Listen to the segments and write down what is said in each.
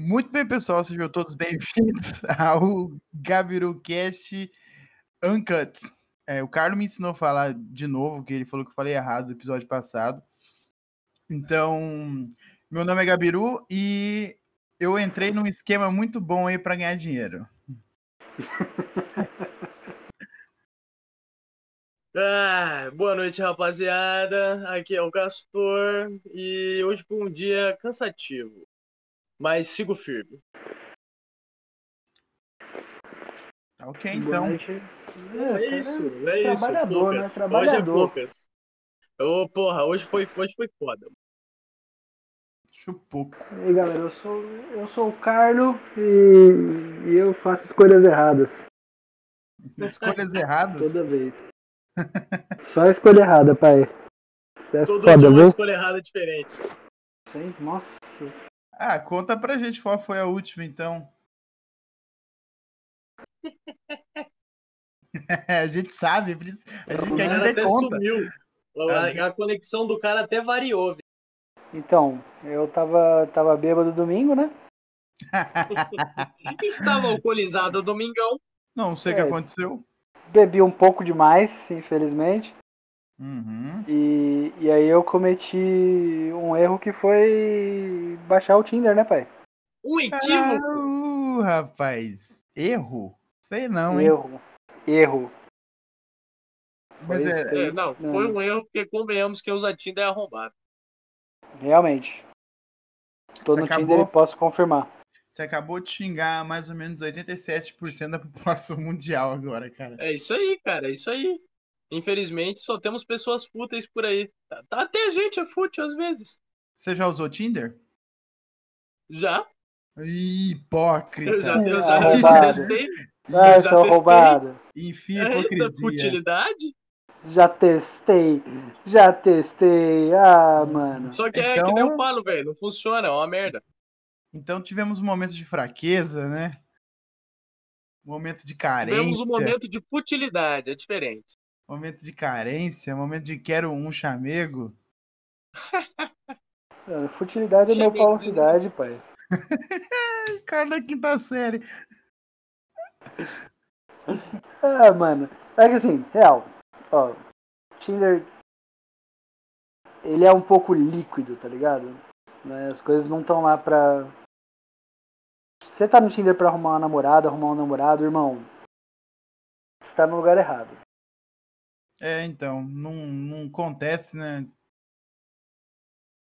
Muito bem, pessoal, sejam todos bem-vindos ao GabiruCast Uncut. É, o Carlos me ensinou a falar de novo, que ele falou que eu falei errado no episódio passado. Então, meu nome é Gabiru e eu entrei num esquema muito bom aí para ganhar dinheiro. Ah, boa noite, rapaziada. Aqui é o Castor e hoje foi um dia cansativo, mas sigo firme. Ok, então. É, É, isso, é isso. trabalhador, né? poucas. Hoje é Trabalhador. poucas. Ô, porra, hoje foi, hoje foi foda. Chupuco. E aí, galera, eu sou, eu sou o Carlo e, e eu faço escolhas erradas Escolhas erradas. toda vez. Só escolha errada, pai. Isso é Todo foda, dia uma viu? escolha errada diferente. Sim, Nossa. Ah, conta pra gente qual foi a última, então. a gente sabe, a gente O quer que cara você até conta. sumiu. Ah, A, a conexão do cara até variou. velho. Então, eu tava, tava bêbado domingo, né? Estava alcoolizado domingão. Não sei o que É. aconteceu. Bebi um pouco demais, infelizmente. Uhum. E, e aí eu cometi um erro que foi baixar o Tinder, né, pai? Um equívoco. Ah, uh, rapaz. Erro? Sei não, hein? Erro. Erro. Mas Foi- é, É, não, Não. foi um erro, porque convenhamos que usa Tinder é arrombado. Realmente. Tô Você no acabou? Tinder e posso confirmar. você acabou de xingar mais ou menos 87% da população mundial agora, cara. É isso aí, cara, é isso aí. Infelizmente, só temos pessoas fúteis por aí. Tá- tá- Até a gente é fútil às vezes. Você já usou Tinder? Já, Ih, Hipócrita. eu já, eu já, eu já testei. Ah, Eu já testei. roubado. Enfim, hipocrisia. futilidade. Já testei. Já testei. Ah, mano. Só que é Então- que nem eu falo, velho. Não funciona, é uma merda. Então tivemos um momento de fraqueza, né? Um momento de carência. Tivemos um momento de futilidade, é diferente. Momento de carência, momento de quero um chamego. Mano, Futilidade é meu Cheguei. falsidade, pai. Cara da quinta série. Ah, mano. É que assim, real. Ó, Tinder. Ele é um pouco líquido, tá ligado? Né, As coisas não estão lá pra. Você tá no Tinder pra arrumar uma namorada, arrumar um namorado, irmão. Você tá no lugar errado. É, então, não, não acontece, né?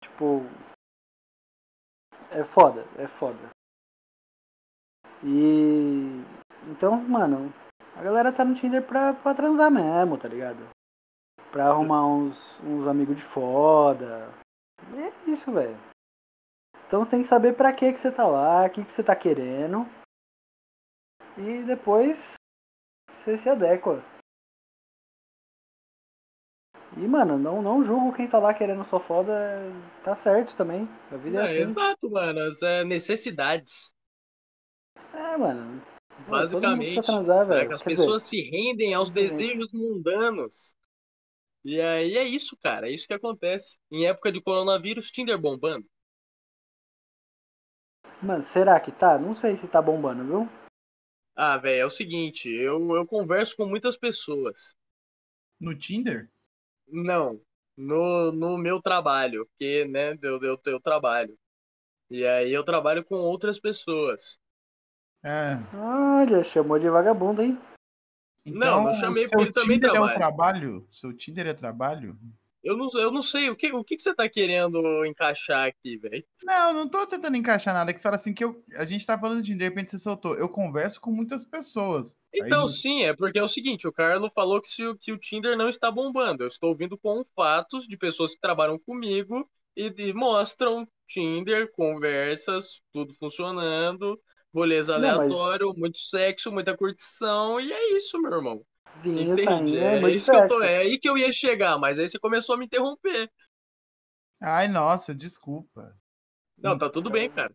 Tipo. É foda, é foda. E. Então, mano, a galera tá no Tinder pra, pra transar mesmo, tá ligado? Pra arrumar uns, uns amigos de foda. E é isso, velho. Então você tem que saber pra que que você tá lá, o que que você tá querendo. E depois você se adequa. E, mano, não, não julgo quem tá lá querendo só foda. Tá certo também. A vida é, É, assim. exato, mano. As é, necessidades. É, mano. Basicamente. transar, velho. As Quer pessoas se rendem aos desejos mundanos. E aí é isso, cara. É isso que acontece. Em época de coronavírus, Tinder bombando. dizer, Mano, será que tá? Não sei se tá bombando, viu? Ah, velho, é o seguinte, eu, eu converso com muitas pessoas. No Tinder? Não, no, no meu trabalho, porque, né, eu, eu, eu trabalho. E aí eu trabalho com outras pessoas. É. Olha, chamou de vagabundo, hein? Não, não Então, chamei porque ele também Tinder é um trabalha. trabalho? Seu Tinder é trabalho? Eu não, eu não sei, o que, o que, que você tá querendo encaixar aqui, velho? Não, não tô tentando encaixar nada. Que você fala assim que eu, a gente tá falando de Tinder, de repente você soltou. Eu converso com muitas pessoas. Aí Então, não- sim, é porque é o seguinte, o Carlos falou que, se, o- que o Tinder não está bombando. Eu estou ouvindo com fatos de pessoas que trabalham comigo e, e mostram Tinder, conversas, tudo funcionando, rolês mas- aleatórios, muito sexo, muita curtição, e é isso, meu irmão. Vinho, Entende? tainha, É muito isso que eu tô, é aí que eu ia chegar, mas aí você começou a me interromper. Ai, nossa, desculpa. Não, tá tudo bem, cara.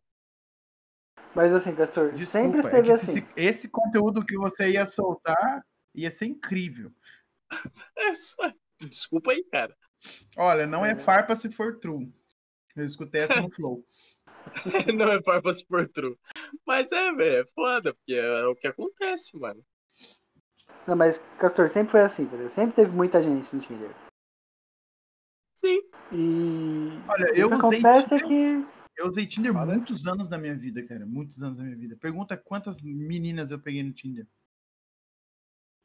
Mas assim, Castor, Desculpa. sempre é esteve que assim. esse, esse conteúdo que você ia soltar ia ser incrível. É só... Desculpa aí, cara. Olha, não é É. farpa se for true. Eu escutei essa no Flow. não é purpose por true. Mas é, velho, é foda, porque é o que acontece, mano. Não, mas Castor sempre foi assim, entendeu? Sempre teve muita gente no Tinder. Sim. E Olha, o eu que usei acontece é Tinder, que. eu usei Tinder Fala. muitos anos da minha vida, cara. Muitos anos da minha vida. Pergunta quantas meninas eu peguei no Tinder.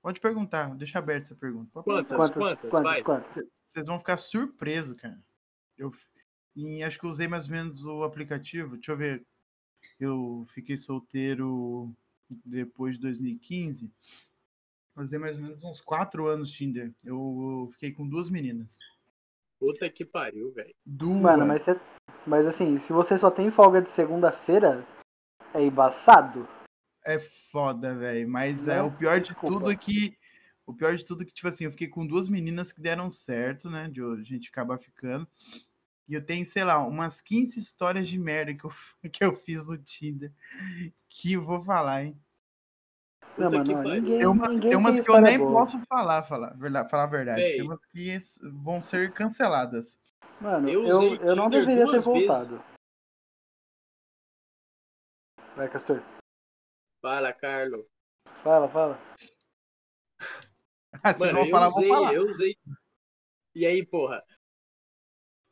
Pode perguntar, deixa aberto essa pergunta. Quantas? Quantas? quantas? Quantas? Quantas? Vocês vão ficar surpresos, cara. Eu e acho que eu usei mais ou menos o aplicativo. Deixa eu ver. Eu fiquei solteiro depois de 2015. Usei mais ou menos uns quatro anos Tinder. Eu fiquei com duas meninas. Puta que pariu, velho. Duas. Mano, mas, você... mas assim, se você só tem folga de segunda-feira, é embaçado. É foda, velho. Mas é Né? o pior de Desculpa. tudo é que. O pior de tudo é que, tipo assim, eu fiquei com duas meninas que deram certo, né? De a gente acabar ficando. E eu tenho, sei lá, umas 15 histórias de merda que eu, que eu fiz no Tinder. Que eu vou falar, hein? Não, Puta mano, que ó, pariu. ninguém, Tem umas, ninguém tem umas que eu nem boa. posso falar, falar, verdade, falar a verdade. Véi. Tem umas que vão ser canceladas. Mano, Eu eu, eu, não deveria ter duas vezes. voltado. Vai, Castor. Fala, Carlos. Fala, fala. Ah, vocês Mano, vão eu falar, usei, falar. eu usei. E aí, porra?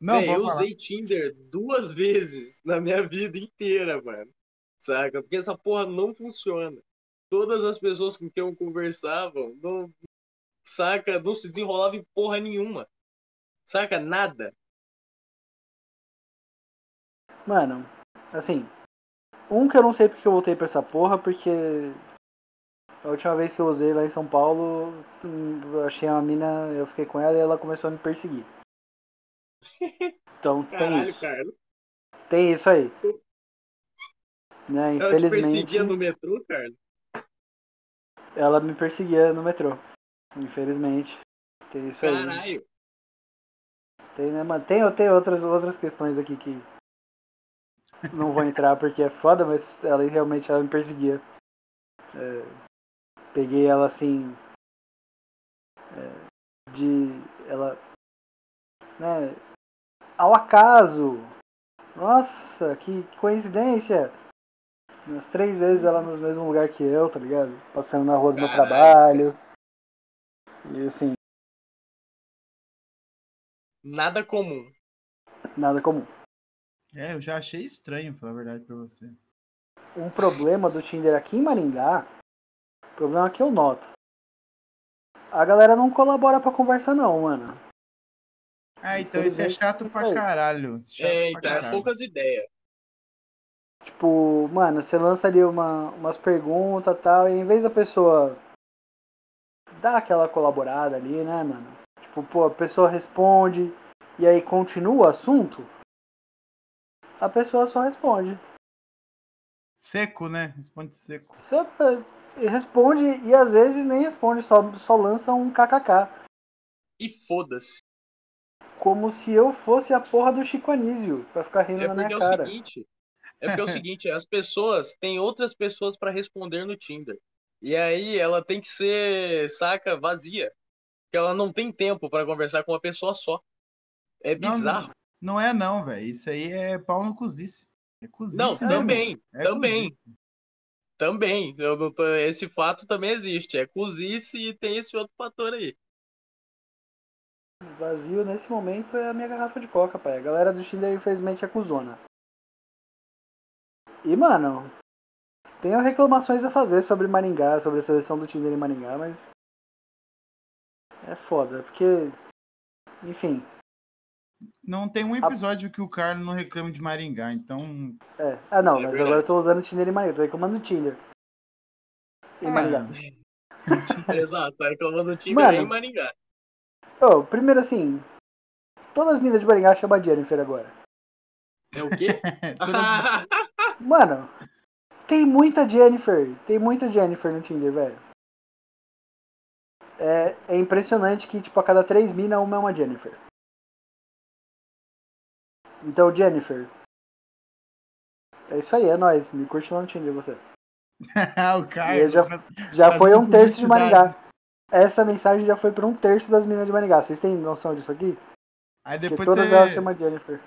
Não, Véi, eu falar. usei Tinder duas vezes na minha vida inteira, mano. Saca? Porque essa porra não funciona. Todas as pessoas com quem eu conversava, não, saca? Não se desenrolava em porra nenhuma. Saca? Nada. Mano, assim, um que eu não sei porque eu voltei pra essa porra, porque a última vez que eu usei lá em São Paulo, eu achei uma mina, eu fiquei com ela e ela começou a me perseguir. Então tem Caralho, isso. Carlos. Tem isso aí. Né, Ela te infelizmente, perseguia no metrô, Carlos? Ela me perseguia no metrô. Infelizmente. Tem isso aí. Caralho. Tem, né, mano? Tem, tem outras, outras questões aqui que não vou entrar porque é foda, mas ela realmente ela me perseguia. É, peguei ela assim. é, de. Ela. Né? Ao acaso! Nossa, que coincidência! Umas três vezes ela no mesmo lugar que eu, tá ligado? Passando na rua do meu trabalho. E assim, Nada comum. nada comum. É, eu já achei estranho, falar a verdade pra você. um problema do Tinder aqui em Maringá, problema que eu noto. A galera não colabora pra conversa não, mano. Ah, então isso é chato pra aí. caralho. Chato É, pra então, é caralho. poucas ideias. Tipo, mano, você lança ali uma, umas perguntas e tal, e em vez da pessoa dar aquela colaborada ali, né, mano? Tipo, pô, a pessoa responde e aí continua o assunto, a pessoa só responde. Seco, né? Responde seco. Só eh, responde e às vezes nem responde, só, só lança um kkk. E foda-se. Como se eu fosse a porra do Chico Anísio, pra ficar rindo É na minha é o cara. seguinte. É porque é o seguinte, as pessoas têm outras pessoas pra responder no Tinder. E aí ela tem que ser, saca, vazia. Porque ela não tem tempo pra conversar com uma pessoa só. É Não, bizarro. Não é não, velho. Isso aí é pau no cozice. É cozice Não, mesmo. também, É também. cozice. Também. Eu não tô- esse fato também existe. É cozice e tem esse outro fator aí. Vazio nesse momento é a minha garrafa de coca, pai. A galera do Tinder infelizmente é cuzona. E, mano, tenho reclamações a fazer sobre Maringá, sobre a seleção do Tinder em Maringá, mas. É foda, porque. Enfim, Não tem um episódio que o Carlos não reclama de Maringá, então. é. Ah, não, É mas verdade. agora eu tô usando o Tinder em Maringá, tô reclamando do Tinder. Em Ah, Maringá. Exato, tá reclamando do Tinder Mano. em Maringá. Ô, primeiro assim. Todas as minas de Maringá chamam Jennifer agora. É o quê? Todas- Mano, tem muita Jennifer. Tem muita Jennifer no Tinder, velho. É, é impressionante que, tipo, a cada três minas, uma é uma Jennifer. Então, Jennifer. É isso aí, é nóis. Me curte lá no Tinder, você. o Caio. Já- Já foi um terço de. Maringá. Essa mensagem já foi pra um terço das minas de Maringá. Vocês têm noção disso aqui? Aí depois todas você. elas chamam Jennifer.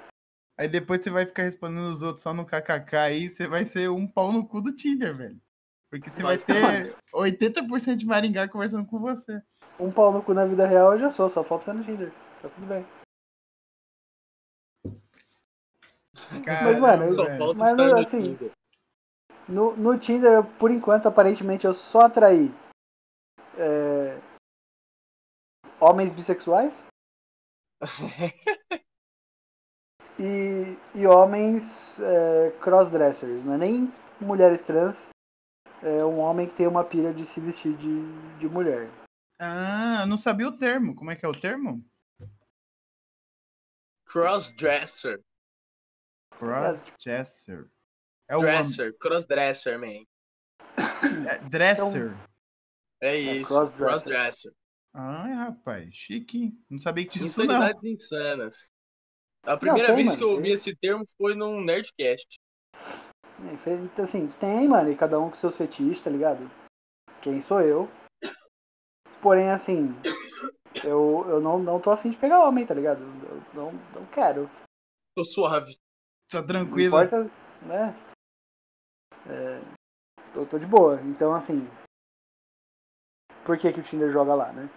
Aí depois você vai ficar respondendo os outros só no kkk aí, você vai ser um pau no cu do Tinder, velho. Porque você vai ter 80% de Maringá conversando com você. Um pau no cu na vida real eu já sou, só falta ser no Tinder. Tá tudo bem. Caramba, mano, Só velho. falta Mas, estar no assim, Tinder. No, no Tinder, por enquanto, aparentemente, eu só atraí é, homens bissexuais e, e homens é, crossdressers. Não é nem mulheres trans, é um homem que tem uma pira de se vestir de, de mulher. Ah, eu não sabia o termo. Como é que é o termo? Crossdresser. Crossdresser. É o Dresser. Crossdresser, man. é, dresser. É isso. crossdresser. crossdresser. Ai, rapaz, chique. Não sabia que tinha isso, não. Insanas. A primeira tem, vez mano, que eu ouvi tem. esse termo foi num Nerdcast. Então, assim, tem, mano, e cada um com seus fetiches, tá ligado? Quem sou eu? Porém, assim, eu, eu não, não tô afim de pegar homem, tá ligado? Eu não, não quero. Tô suave. Tá Não tranquilo. importa, né? É, eu tô de boa. Então, assim. Por que, que o Tinder joga lá, né?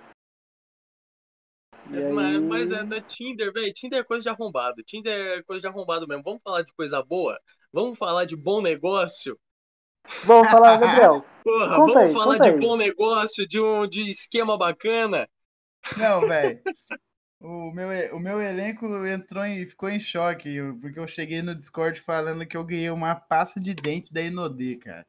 E É, mas, aí- mas é da Tinder, velho. Tinder é coisa de arrombado. Tinder é coisa de arrombado mesmo. Vamos falar de coisa boa? Vamos falar de bom negócio? Vamos falar, Gabriel. Porra, Conta vamos aí, falar conta de aí. bom negócio, de um de esquema bacana? Não, velho. O meu, o meu elenco entrou em, ficou em choque, porque eu cheguei no Discord falando que eu ganhei uma pasta de dente da Inodê, cara.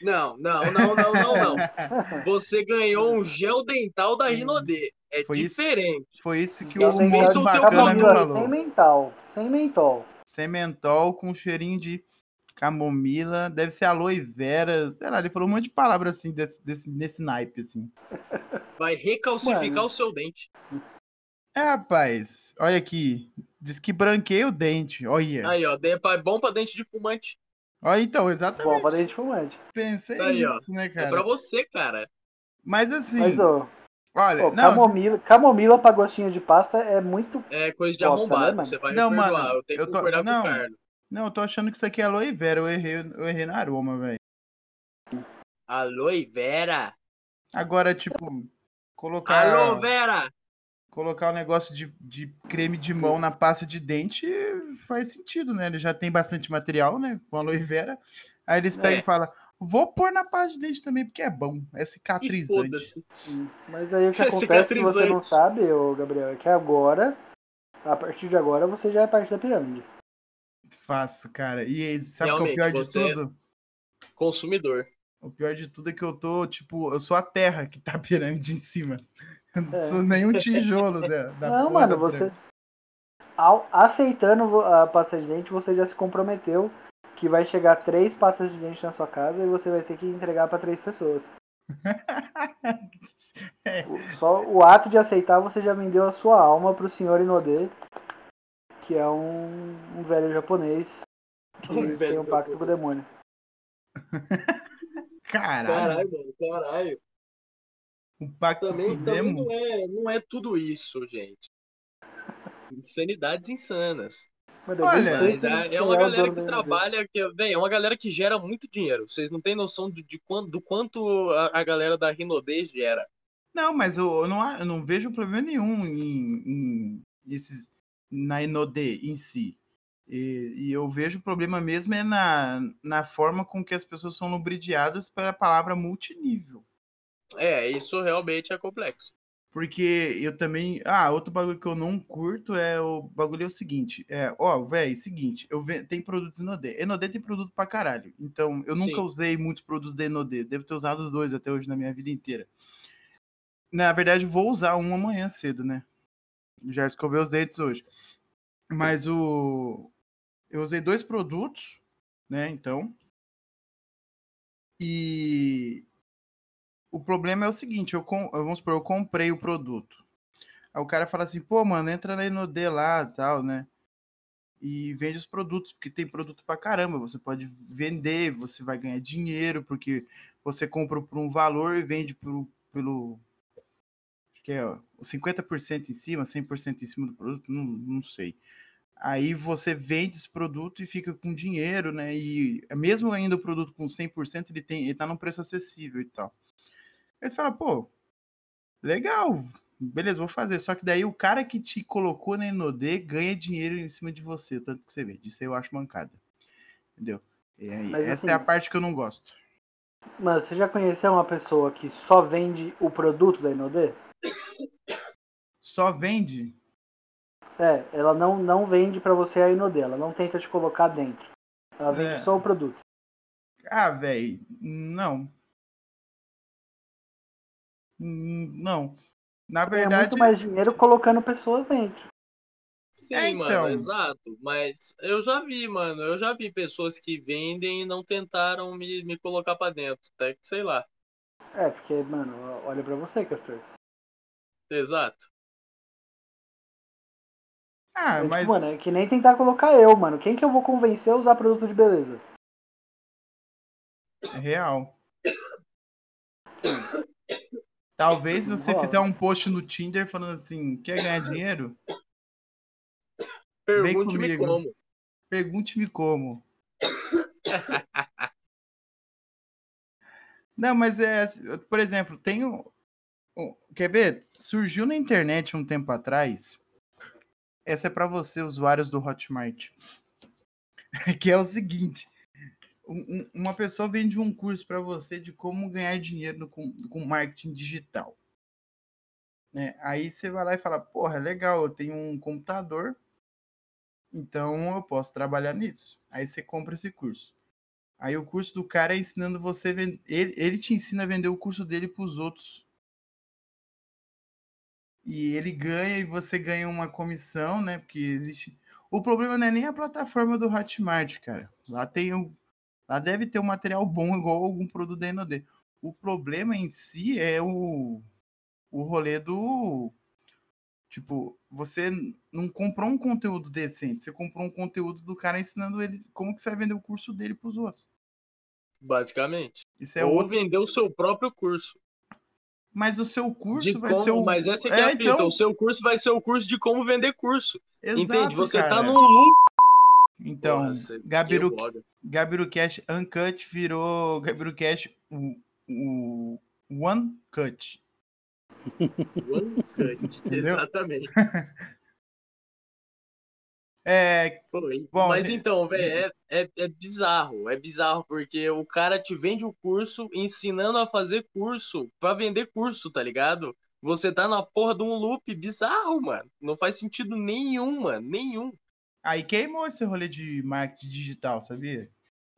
Não, não, não, não, não, não. Você ganhou um gel dental da Rinodê. É Foi isso? diferente. Foi isso que Eu o moço do teu bacana me falou. Sem mental. Sem mentol. Sem mentol, com cheirinho de camomila, deve ser aloe vera, sei lá, ele falou um monte de palavras assim, desse, desse, nesse naipe, assim. Vai recalcificar Mano. o seu dente. É, rapaz, olha aqui, diz que branqueei o dente, olha. Aí, ó, é bom pra dente de fumante. Olha, então, Bom exatamente, pra dente fumante. pensei Aí, ó. nisso, né, É cara. pra você, cara. Mas assim, Mas, ô, olha, ô, não, camomila, camomila pra gostinho de pasta é muito. É coisa de Bosta, né, arrombado. mano? Você vai Não, mano, eu tenho eu que tô- concordar não. com o Carlos. não, eu tô achando que isso aqui é aloe vera, eu errei, eu errei no aroma, velho. Aloe vera. Agora, tipo, colocar... Alô, Vera. Colocar o negócio de, de creme de mão na pasta de dente faz sentido, né? Ele já tem bastante material, né? Com aloe vera. Aí eles pegam É. e falam: vou pôr na pasta de dente também, porque é bom. É cicatrizante. Mas aí o que É acontece que você não sabe, ô Gabriel, é que agora, a partir de agora, você já é parte da pirâmide. Faço, cara. E sabe o que é o Realmente, pior de é- tudo? Consumidor. O pior de tudo é que eu tô, tipo, eu sou a terra que tá a pirâmide em cima. É. sou nenhum tijolo da, da não, mano, você. Ao, aceitando a pasta de dente, você já se comprometeu que vai chegar três patas de dente na sua casa e você vai ter que entregar pra três pessoas. É, Só o ato de aceitar, você já vendeu a sua alma pro senhor Inodê, que é um, um velho japonês que Um tem velho um pacto com o demônio. caralho, Caralho, mano, caralho. O pacto Também, o também demo. não, é, não é tudo isso, gente. Insanidades insanas. Olha, Mas é, é uma o galera que trabalha, que, véi, é uma galera que gera muito dinheiro. Vocês não têm noção de, de quanto, do quanto a, a galera da Rinodê gera. Não, mas eu, eu não, eu não vejo problema nenhum em, em esses, na Inodê em si. E, e eu vejo problema mesmo é na, na forma com que as pessoas são lubridiadas pela palavra multinível. É, isso realmente é complexo. Porque eu também. Ah, outro bagulho que eu não curto é o bagulho é o seguinte. É, ó, velho, seguinte, eu ve... tem produtos Inodê. Inodê tem produto pra caralho. Então, eu nunca Sim. usei muitos produtos da Inodê. Devo ter usado dois até hoje na minha vida inteira. Na verdade, vou usar um amanhã cedo, né? Já escovei os dentes hoje. Mas o. Eu usei dois produtos, né? Então. E o problema é o seguinte, eu, com, vamos supor, eu comprei o produto. Aí o cara fala assim, pô, mano, entra na Inodê lá tal, né? E vende os produtos, porque tem produto pra caramba. Você pode vender, você vai ganhar dinheiro, porque você compra por um valor e vende por, pelo. Acho que é ó, 50% em cima, 100% em cima do produto, não, não sei. Aí você vende esse produto e fica com dinheiro, né? E mesmo ainda o produto com 100%, ele, tem, ele tá num preço acessível e tal. Aí você fala, pô, legal, beleza, vou fazer. Só que daí o cara que te colocou na Inodê ganha dinheiro em cima de você, tanto que você vende. Isso aí eu acho mancada. Entendeu? E aí, Mas, essa assim, é a parte que eu não gosto. Mas você já conheceu uma pessoa que só vende o produto da Inodê? Só vende? É, ela não, não vende pra você a Inodê, ela não tenta te colocar dentro. Ela vende É. só o produto. Ah, velho, não. Hum, Não. Na Ganha verdade, muito mais dinheiro colocando pessoas dentro. Sim, É, mano, então. exato. Mas eu já vi, mano. Eu já vi pessoas que vendem e não tentaram me, me colocar pra dentro. Até que, sei lá. É, porque, mano, olha pra você, Castor. Exato. ah, É, tipo, mas mano, é que nem tentar colocar eu, mano. Quem que eu vou convencer a usar produto de beleza? é real. Talvez você fizer um post no Tinder falando assim, quer ganhar dinheiro? Pergunte-me como. Pergunte-me como. Não, mas é, por exemplo, tem um, um- quer ver? Surgiu na internet um tempo atrás. Essa é para você, usuários do Hotmart. Que é o seguinte: um- um- uma pessoa vende um curso para você de como ganhar dinheiro no- com, com marketing digital. né? Aí você vai lá e fala: Porra, legal, eu tenho um computador, então eu posso trabalhar nisso. Aí você compra esse curso. Aí o curso do cara é ensinando você. Ele, ele te ensina a vender o curso dele para os outros. E ele ganha e você ganha uma comissão, né? Porque existe. O problema não é nem a plataforma do Hotmart, cara. Lá tem o. Lá deve ter um material bom igual algum produto da NOD. O problema em si é o, o rolê do. Tipo, você não comprou um conteúdo decente, você comprou um conteúdo do cara ensinando ele como que você vai vender o curso dele para os outros. Basicamente. Isso é Ou outro. vender o seu próprio curso. Mas o seu curso de vai como, ser o. Mas essa que é, a fita. então, O seu curso vai ser o curso de como vender curso. exato, Entende? Você cara. tá num loop. Então, Gabiru, Cash Uncut virou Gabiru Cash o, o One Cut. One cut. Exatamente. É, Foi. Bom, Mas de- então, velho, é, é, é bizarro. É bizarro porque o cara te vende o curso ensinando a fazer curso pra vender curso, tá ligado? Você tá na porra de um loop bizarro, mano. Não faz sentido nenhum, mano. Nenhum. Aí queimou esse rolê de marketing digital, sabia?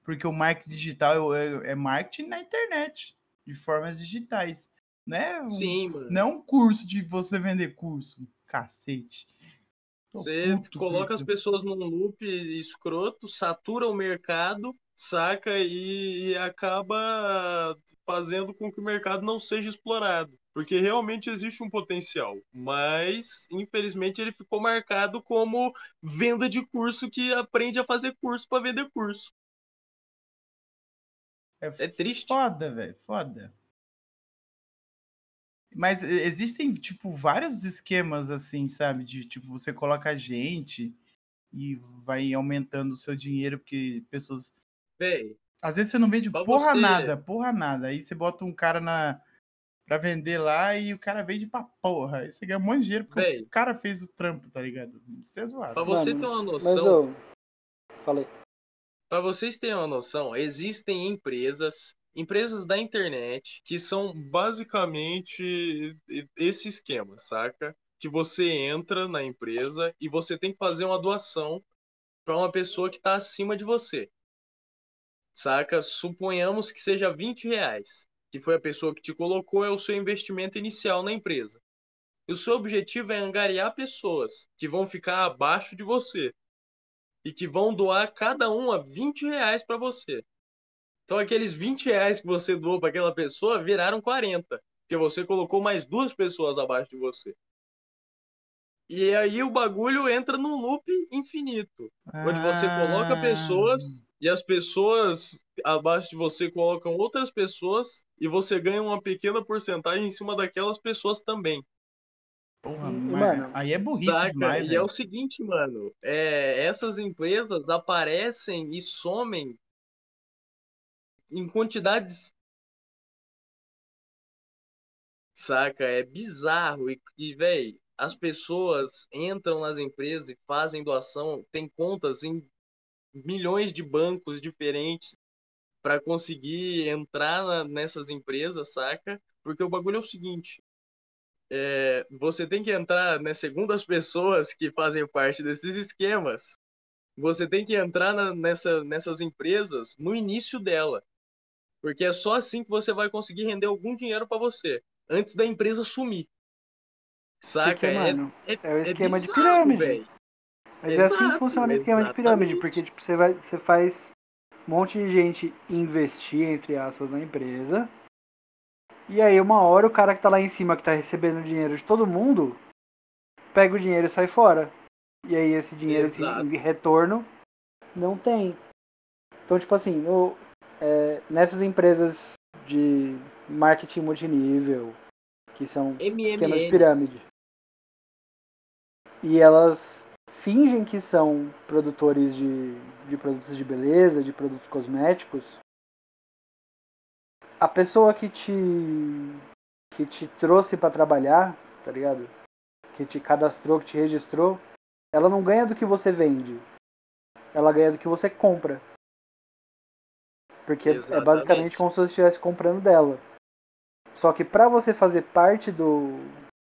Porque o marketing digital é, é marketing na internet, de formas digitais. É um, Sim, mano. não é um curso de você vender curso. Cacete. Tô Você coloca as pessoas num loop escroto, satura o mercado, saca? E, e acaba fazendo com que o mercado não seja explorado. Porque realmente existe um potencial. Mas, infelizmente, ele ficou marcado como venda de curso que aprende a fazer curso para vender curso. É triste. Foda, velho, foda. Mas existem, tipo, vários esquemas assim, sabe? De tipo, você coloca gente e vai aumentando o seu dinheiro, porque pessoas. Véi, Às vezes você não vende porra você- nada, porra nada. Aí você bota um cara na. Pra vender lá e o cara vende pra porra. Você ganha um monte de dinheiro porque Véi. o cara fez o trampo, tá ligado? Isso é zoado. pra você Mano, ter uma noção. eu. Falei. Para vocês terem uma noção, existem empresas, empresas da internet, que são basicamente esse esquema, saca? Que você entra na empresa e você tem que fazer uma doação para uma pessoa que está acima de você. Saca? Suponhamos que seja 20 reais, que foi a pessoa que te colocou, é o seu investimento inicial na empresa. E o seu objetivo é angariar pessoas que vão ficar abaixo de você e que vão doar cada uma 20 reais para você. Então aqueles 20 reais que você doou para aquela pessoa viraram 40, porque você colocou mais duas pessoas abaixo de você. E aí o bagulho entra num loop infinito, onde você coloca Ah, pessoas e as pessoas abaixo de você colocam outras pessoas e você ganha uma pequena porcentagem em cima daquelas pessoas também. Porra, E, mas mano, aí é burrice Saca? demais, E é o seguinte, mano, é, essas empresas aparecem e somem em quantidades. Saca? É bizarro. E, e velho, as pessoas entram nas empresas e fazem doação, tem contas em milhões de bancos diferentes para conseguir entrar na- nessas empresas, saca? Porque o bagulho é o seguinte. é, você tem que entrar, né, segundo as pessoas que fazem parte desses esquemas, você tem que entrar na- nessa, nessas empresas no início dela. Porque é só assim que você vai conseguir render algum dinheiro para você, antes da empresa sumir. Saca? Porque, É, mano, é, é o é esquema de bizarro, pirâmide. velho. Mas é assim que Exato, funciona o esquema de pirâmide, porque tipo, você, vai, você faz um monte de gente investir, entre aspas, na empresa. E aí uma hora o cara que tá lá em cima, que tá recebendo dinheiro de todo mundo, pega o dinheiro e sai fora. E aí esse dinheiro, Exato. retorno, não tem. Então, tipo assim, no- é, nessas empresas de marketing multinível, que são esquema de MMN. pirâmide. E elas fingem que são produtores de, de produtos de beleza, de produtos cosméticos. A pessoa que te que te trouxe para trabalhar, tá ligado? Que te cadastrou, que te registrou, ela não ganha do que você vende. Ela ganha do que você compra. Porque é Exatamente. basicamente como se você estivesse comprando dela. Só que para você fazer parte do,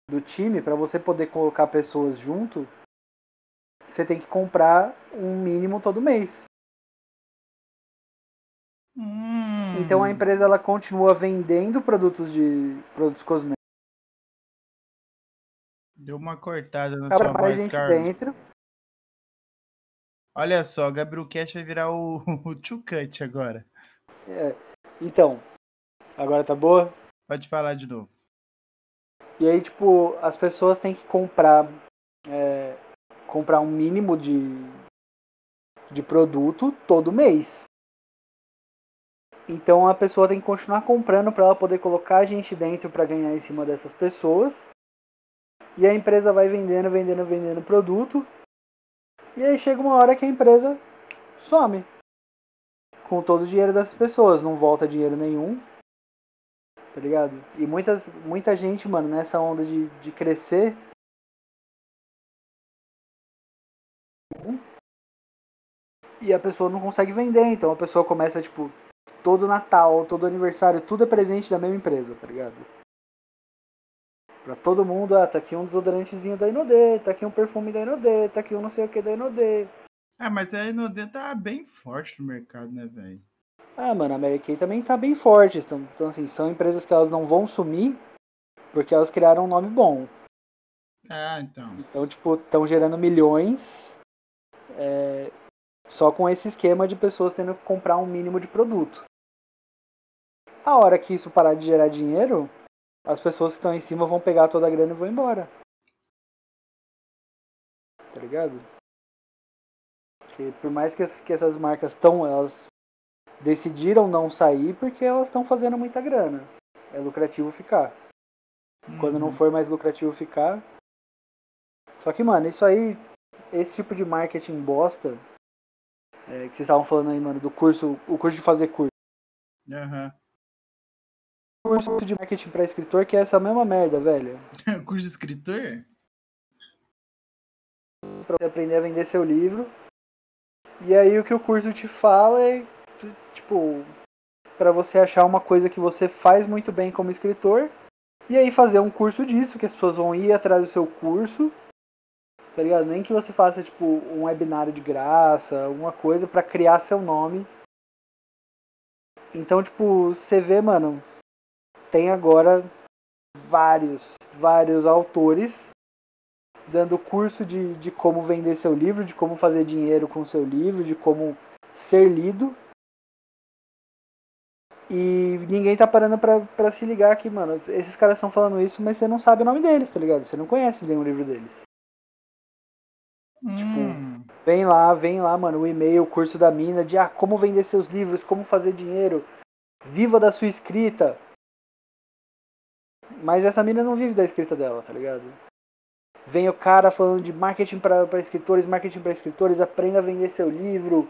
do time, para você poder colocar pessoas junto, você tem que comprar um mínimo todo mês. Hum. Então a empresa ela continua vendendo produtos de produtos cosméticos Deu uma cortada na para sua mais voz, Carlos. dentro. Olha só, o Gabriel Cash vai virar o, o Too Cut agora. É, Então, agora tá boa? Pode falar de novo. E aí, tipo, as pessoas têm que comprar é, comprar um mínimo de, de produto todo mês. Então a pessoa tem que continuar comprando para ela poder colocar a gente dentro para ganhar em cima dessas pessoas. E a empresa vai vendendo, vendendo, vendendo produto. E aí chega uma hora que a empresa some com todo o dinheiro dessas pessoas, não volta dinheiro nenhum. Tá ligado? E muitas, muita gente, mano, nessa onda de, de crescer. E a pessoa não consegue vender, então a pessoa começa, tipo, todo Natal, todo aniversário, tudo é presente da mesma empresa, tá ligado? Pra todo mundo, ah, tá aqui um desodorantezinho da Inodê, tá aqui um perfume da Inodê, tá aqui um não sei o que da Inodê. Ah, mas a Inodê tá bem forte no mercado, né, velho? Ah, mano, a Mary Kay também tá bem forte. Então, então, assim, são empresas que elas não vão sumir porque elas criaram um nome bom. Ah, então. Então, tipo, estão gerando milhões é, só com esse esquema de pessoas tendo que comprar um mínimo de produto. A hora que isso parar de gerar dinheiro, as pessoas que estão em cima vão pegar toda a grana e vão embora. Tá ligado? Porque por mais que, as- que essas marcas estão, elas decidiram não sair porque elas estão fazendo muita grana. É lucrativo ficar. Quando não Uhum. for mais lucrativo ficar. Só que, mano, isso aí, esse tipo de marketing bosta, é, que vocês estavam falando aí, mano, do curso, o curso de fazer curso. Aham. Curso de marketing pra escritor que é essa mesma merda, velho. Curso de escritor? Pra você aprender a vender seu livro. E aí o que o curso te fala é, tipo, pra você achar uma coisa que você faz muito bem como escritor. E aí fazer um curso disso, que as pessoas vão ir atrás do seu curso. Tá ligado? Nem que você faça, tipo, um webinário de graça, alguma coisa pra criar seu nome. Então, tipo, você vê, mano, tem agora vários, vários autores dando curso de, de como vender seu livro, de como fazer dinheiro com seu livro, de como ser lido. E ninguém tá parando pra, pra se ligar que, mano, esses caras estão falando isso, mas você não sabe o nome deles, tá ligado? Você não conhece nenhum livro deles. Hum. Vem lá, vem lá, mano, o e-mail, o curso da mina, de ah, como vender seus livros, como fazer dinheiro, viva da sua escrita. Mas essa mina não vive da escrita dela, tá ligado? Vem o cara falando de marketing para escritores, marketing para escritores, aprenda a vender seu livro.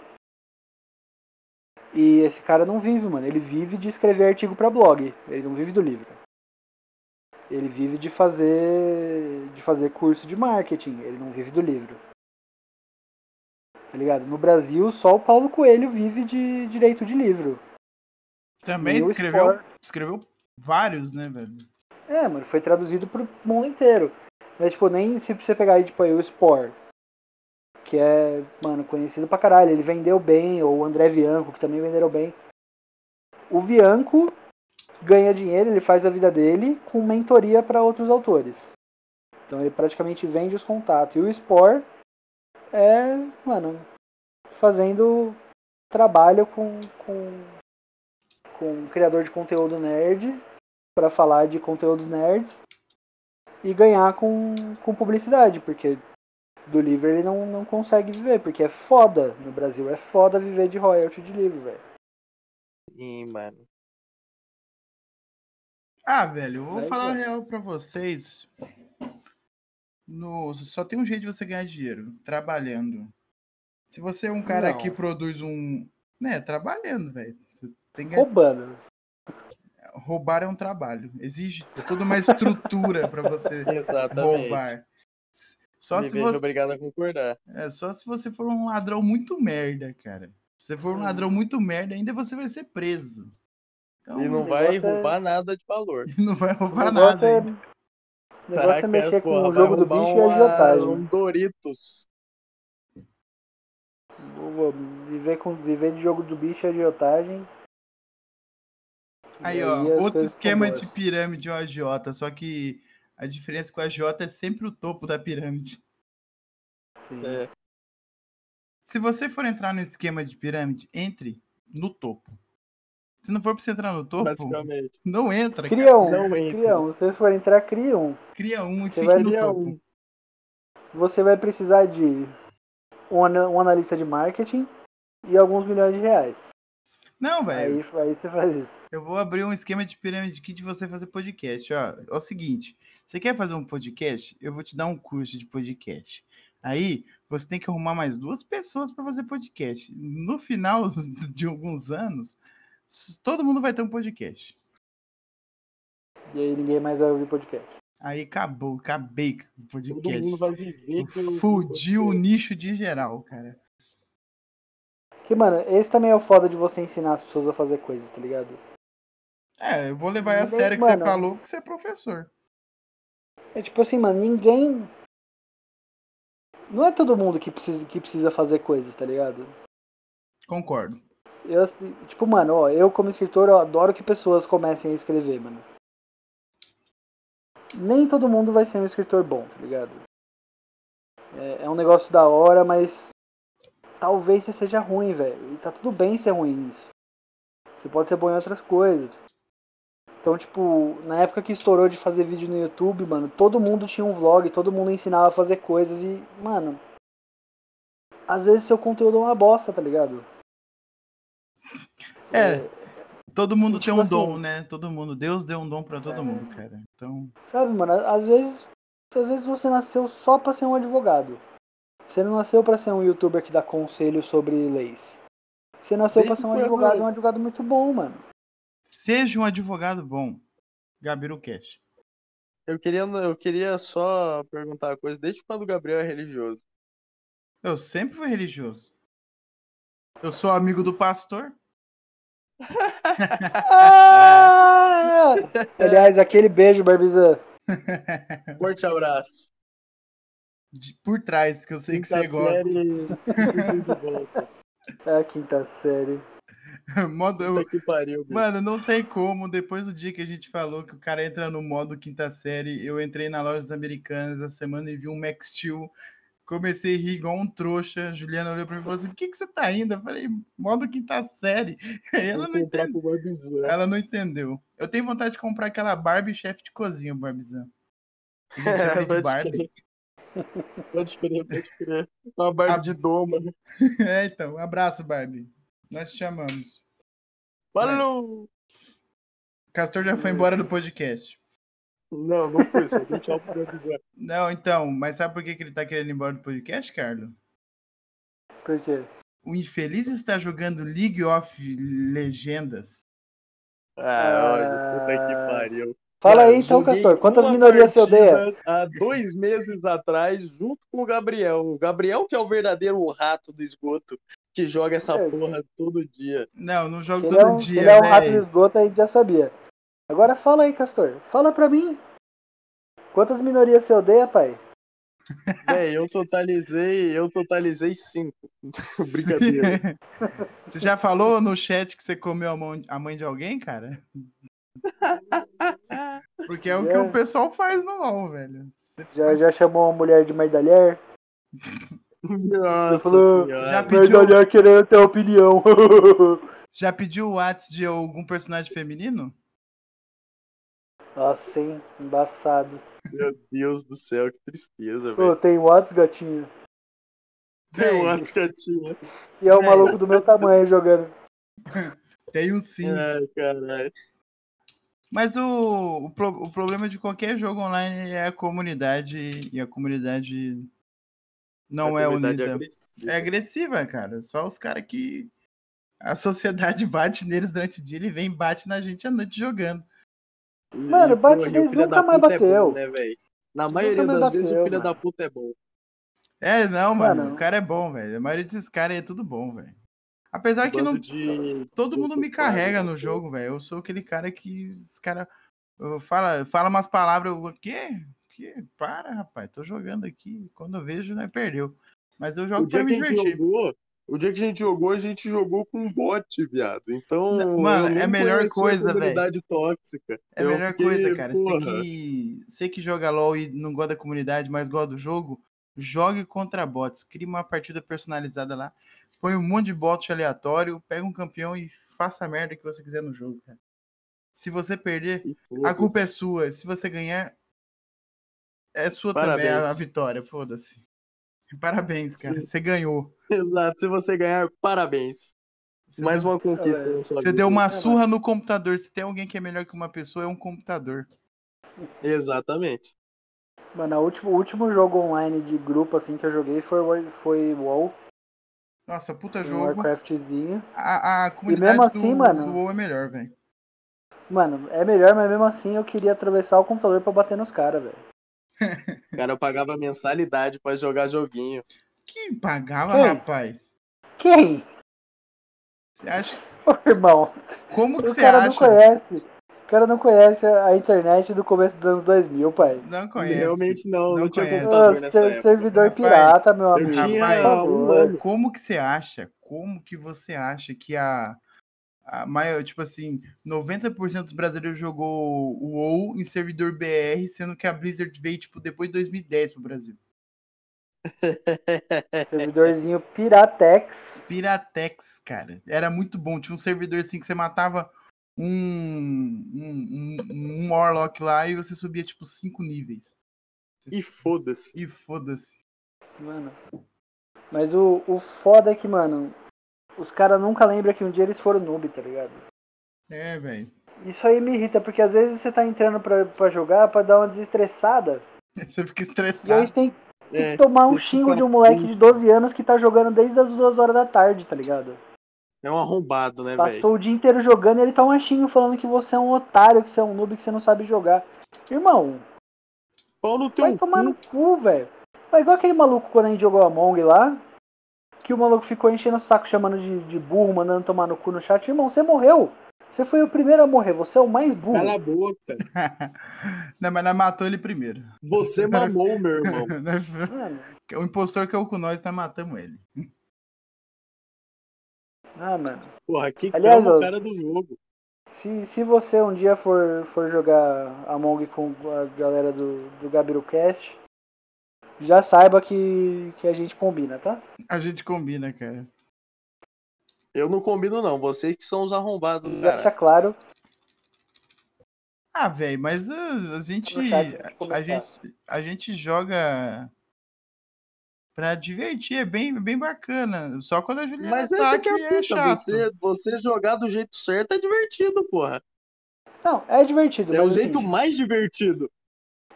E esse cara não vive, mano. Ele vive de escrever artigo para blog. Ele não vive do livro. Ele vive de fazer de fazer curso de marketing. Ele não vive do livro. Tá ligado? No Brasil, só o Paulo Coelho vive de direito de livro. Também escreveu, Sport- escreveu vários, né, velho? É, mano, foi traduzido pro mundo inteiro. Mas, tipo, nem se você pegar aí, tipo, aí o Spore, que é, mano, conhecido pra caralho, ele vendeu bem, ou o André Bianco, que também venderam bem. O Bianco ganha dinheiro, ele faz a vida dele com mentoria pra outros autores. Então ele praticamente vende os contatos. E o Spore é, mano, fazendo trabalho com, com, com um criador de conteúdo nerd para falar de conteúdos nerds e ganhar com, com publicidade, porque do livro ele não, não consegue viver, porque é foda no Brasil, é foda viver de royalty de livro, velho. Ih, mano. Ah, velho, eu vou Aí, falar a pô. real pra vocês. No, só tem um jeito de você ganhar dinheiro, trabalhando. Se você é um cara Não. que produz um. Né, trabalhando, velho. Tem Roubando. Roubar é um trabalho. Exige toda uma estrutura pra você Exatamente. roubar. Só Me se, você, obrigado a concordar. é, só se você for um ladrão muito merda, cara. Se você for um Hum. ladrão muito merda, ainda você vai ser preso. Então, E não vai é- roubar nada de valor. não vai roubar nada. é. O negócio é mexer com porra, o jogo do bicho e uma- agiotagem. Um Doritos. Vou- vou Viver, com, viver de jogo do bicho e agiotagem. Aí, E ó, outro esquema de pirâmide é o agiota, só que a diferença é que o agiota é sempre o topo da pirâmide. Sim. É. Se você for entrar no esquema de pirâmide, entre no topo. Se não for pra você entrar no topo, Basicamente. não entra. cara. Cria um, Não entra. cria um. Se vocês forem entrar, cria um. Cria um e Você fique vai no topo. um. Você vai precisar de um, um analista de marketing e alguns milhões de reais. Não, velho. Aí, aí você faz isso. Eu vou abrir um esquema de pirâmide aqui de você fazer podcast. Ó, é o seguinte: você quer fazer um podcast? Eu vou te dar um curso de podcast. Aí você tem que arrumar mais duas pessoas para fazer podcast. No final de alguns anos, todo mundo vai ter um podcast. E aí ninguém mais vai ouvir podcast. Aí acabou, acabei com o Todo mundo podcast. vai viver Fudiu o nicho de geral, cara. Que, mano, esse também é o foda de você ensinar as pessoas a fazer coisas, tá ligado? É, eu vou levar a Ninguém- sério que mano. você falou que você é professor. É tipo assim, mano, ninguém. Não é todo mundo que precisa, que precisa fazer coisas, tá ligado? Concordo. Eu, assim, tipo, mano, ó, eu como escritor, eu adoro que pessoas comecem a escrever, mano. Nem todo mundo vai ser um escritor bom, tá ligado? É, é um negócio da hora, mas talvez você seja ruim, velho. E tá tudo bem ser ruim nisso. Você pode ser bom em outras coisas. Então, tipo, na época que estourou de fazer vídeo no YouTube, mano, todo mundo tinha um vlog, todo mundo ensinava a fazer coisas e, mano, às vezes seu conteúdo é uma bosta, tá ligado? É, todo mundo e, tem tipo um dom, assim- né? Todo mundo. Deus deu um dom pra todo É. mundo, cara. Então, Sabe, mano, às vezes, às vezes você nasceu só pra ser um advogado. Você não nasceu pra ser um youtuber que dá conselho sobre leis. Você nasceu pra Desde ser um advogado, e um advogado muito bom, mano. seja um advogado bom. Gabiru Cash. Eu queria, eu queria só perguntar uma coisa. Desde quando o Gabriel é religioso? Eu sempre fui religioso. Eu sou amigo do pastor. Ah! Aliás, aquele beijo, Barbizan. Forte abraço. De- por trás, que eu sei que Quinta você gosta. É a quinta série. Modo, que pariu. Mano, não tem como. Depois do dia que a gente falou que o cara entra no modo quinta série, eu entrei na lojas americanas essa semana e vi um Max Steel. Comecei a rir igual um trouxa. Juliana olhou pra mim e falou assim: por que, que você tá indo? Eu falei, modo quinta série. Aí ela não, entendeu. Barbizan. ela não entendeu. Eu tenho vontade de comprar aquela Barbie chefe de cozinha, Barbizan. A chama de Barbie. Pode crer, pode crer. Uma barba A- de doma. É, então, abraço, Barbie. Nós te chamamos. Falou! Castor já foi embora do podcast. Não, não foi só. Eu pra avisar. Não, então, mas sabe por que, que ele tá querendo ir embora do podcast, Carlos? Por quê? O infeliz está jogando League of Legendas. Ah, olha, puta que pariu. Fala aí então, Castor. Quantas minorias você odeia? Há dois meses atrás, junto com o Gabriel. O Gabriel, que é o verdadeiro rato do esgoto, que joga essa É. porra todo dia. Não, não jogo Ele é todo um, dia, ele é um rato do esgoto, a gente já sabia. Agora fala aí, Castor. Fala pra mim. Quantas minorias você odeia, pai? Véi, eu totalizei, eu totalizei cinco. Brincadeira. Você já falou no chat que você comeu a a mãe de alguém, cara? Porque é o que É. o pessoal faz no LOL, velho. Você Já, faz- já chamou uma mulher de merdalher? Nossa falou. Já pediu- Merdalher querendo ter opinião. Já pediu o WhatsApp de algum personagem feminino? Nossa, hein? Embaçado. Meu Deus do céu, que tristeza, Pô, velho. tem Whats, gatinho. Tem um Tem, gatinha. E é um É. maluco do meu tamanho jogando. tem um sim. Ai, caralho. Mas o, o, pro- o problema de qualquer jogo online é a comunidade e a comunidade não A é comunidade unida. agressiva. É agressiva, cara. Só os caras que a sociedade bate neles durante o dia, ele vem e bate na gente à noite jogando. Mano, o filho nunca da mais puta é bateu. bom, né, velho? Na maioria das vezes bateu, o filho da mano. puta é bom. É, não, mano, Mano. o cara é bom, velho. A maioria desses caras aí é tudo bom, velho. Apesar que não, de todo mundo me carrega no jogo, velho. Eu sou aquele cara que os caras fala, fala umas palavras, o quê? Que? Para, rapaz, tô jogando aqui. Quando eu vejo, né, perdeu. Mas eu O jogo dia pra me divertir. jogou, o dia que a gente jogou, a gente jogou com um bot, viado. Então, Não, mano, é a melhor coisa, comunidade tóxica. É a melhor fiquei, coisa, cara. Você tem porra, que. Você que joga LOL e não gosta da comunidade, mas gosta do jogo, jogue contra bots. Crie uma partida personalizada lá. Põe um monte de bot aleatório, pega um campeão e faça a merda que você quiser no jogo, cara. Se você perder, a culpa é sua. Se você ganhar, é sua também a, Parabéns. vitória. Foda-se. Parabéns, cara. Sim. Você ganhou. Exato, se você ganhar, parabéns. Você Mais deu, uma conquista você vida. deu uma surra no computador. Se tem alguém que é melhor que uma pessoa, é um computador. Exatamente. Mano, o último, último jogo online de grupo assim que eu joguei foi, foi WoW, Nossa, puta um jogo. Warcraftzinho. A, a comunidade mesmo assim, do, mano- do WoW é melhor, velho. Mano, é melhor, mas mesmo assim eu queria atravessar o computador pra bater nos caras, velho. O cara pagava mensalidade pra jogar joguinho. Que pagava, Quem? rapaz? Quem? Você acha? Ô, irmão, Como que o você cara não acha? conhece. O cara não conhece a internet do começo dos anos 2000, pai. Não conhece. Realmente não, não, Não tinha conhece. computador nessa ser- época. servidor Rapaz, pirata, meu Eu amigo. Rapaz. Como que você acha? Como que você acha que a, a maior, tipo assim, 90% dos brasileiros jogou o WoW em servidor BR, sendo que a Blizzard veio, tipo, depois de 2010 pro Brasil. Servidorzinho Piratex. Piratex, cara. Era muito bom. Tinha um servidor assim que você matava um, um, um, um Warlock lá e você subia, tipo, cinco níveis. E foda-se. E foda-se. Mano. Mas o, o foda é que, mano, os caras nunca lembram que um dia eles foram noob, tá ligado? É, velho. Isso aí me irrita, porque às vezes você tá entrando pra, pra jogar pra dar uma desestressada. Você fica E aí estressado. você tem, tem É, que tomar um você xingo de um moleque de 12 anos que tá jogando desde as duas horas da tarde, tá ligado? É um arrombado, né, velho? Passou o dia inteiro jogando e ele toma xingo falando que você é um otário, que você é um noob, que você não sabe jogar. Irmão, Pau no teu vai tomar cu. no cu, velho. É igual aquele maluco quando a gente jogou Among lá, que o maluco ficou enchendo o saco chamando de, de burro, mandando tomar no cu no chat. Irmão, você morreu. Você foi o primeiro a morrer, você é o mais burro. Cala a boca. não, mas nós matou ele primeiro. Você mamou, meu irmão. Mano, o impostor que é o com nós, nós matamos ele. ah, mano. Porra, que Aliás, o cara do jogo. Se, se você um dia for, for jogar Among com a galera do, do GabiruCast, já saiba que, que a gente combina, tá? A gente combina, cara. Eu não combino, não. Vocês que são os arrombados do Já deixa cara. claro. Ah, velho, mas uh, a gente. A gente, a gente joga pra divertir, é bem, bem bacana. Só quando a Juliana Mas tá que é a é chato. Você, você jogar do jeito certo é divertido, porra. Não, é divertido, É o jeito assim, mais divertido.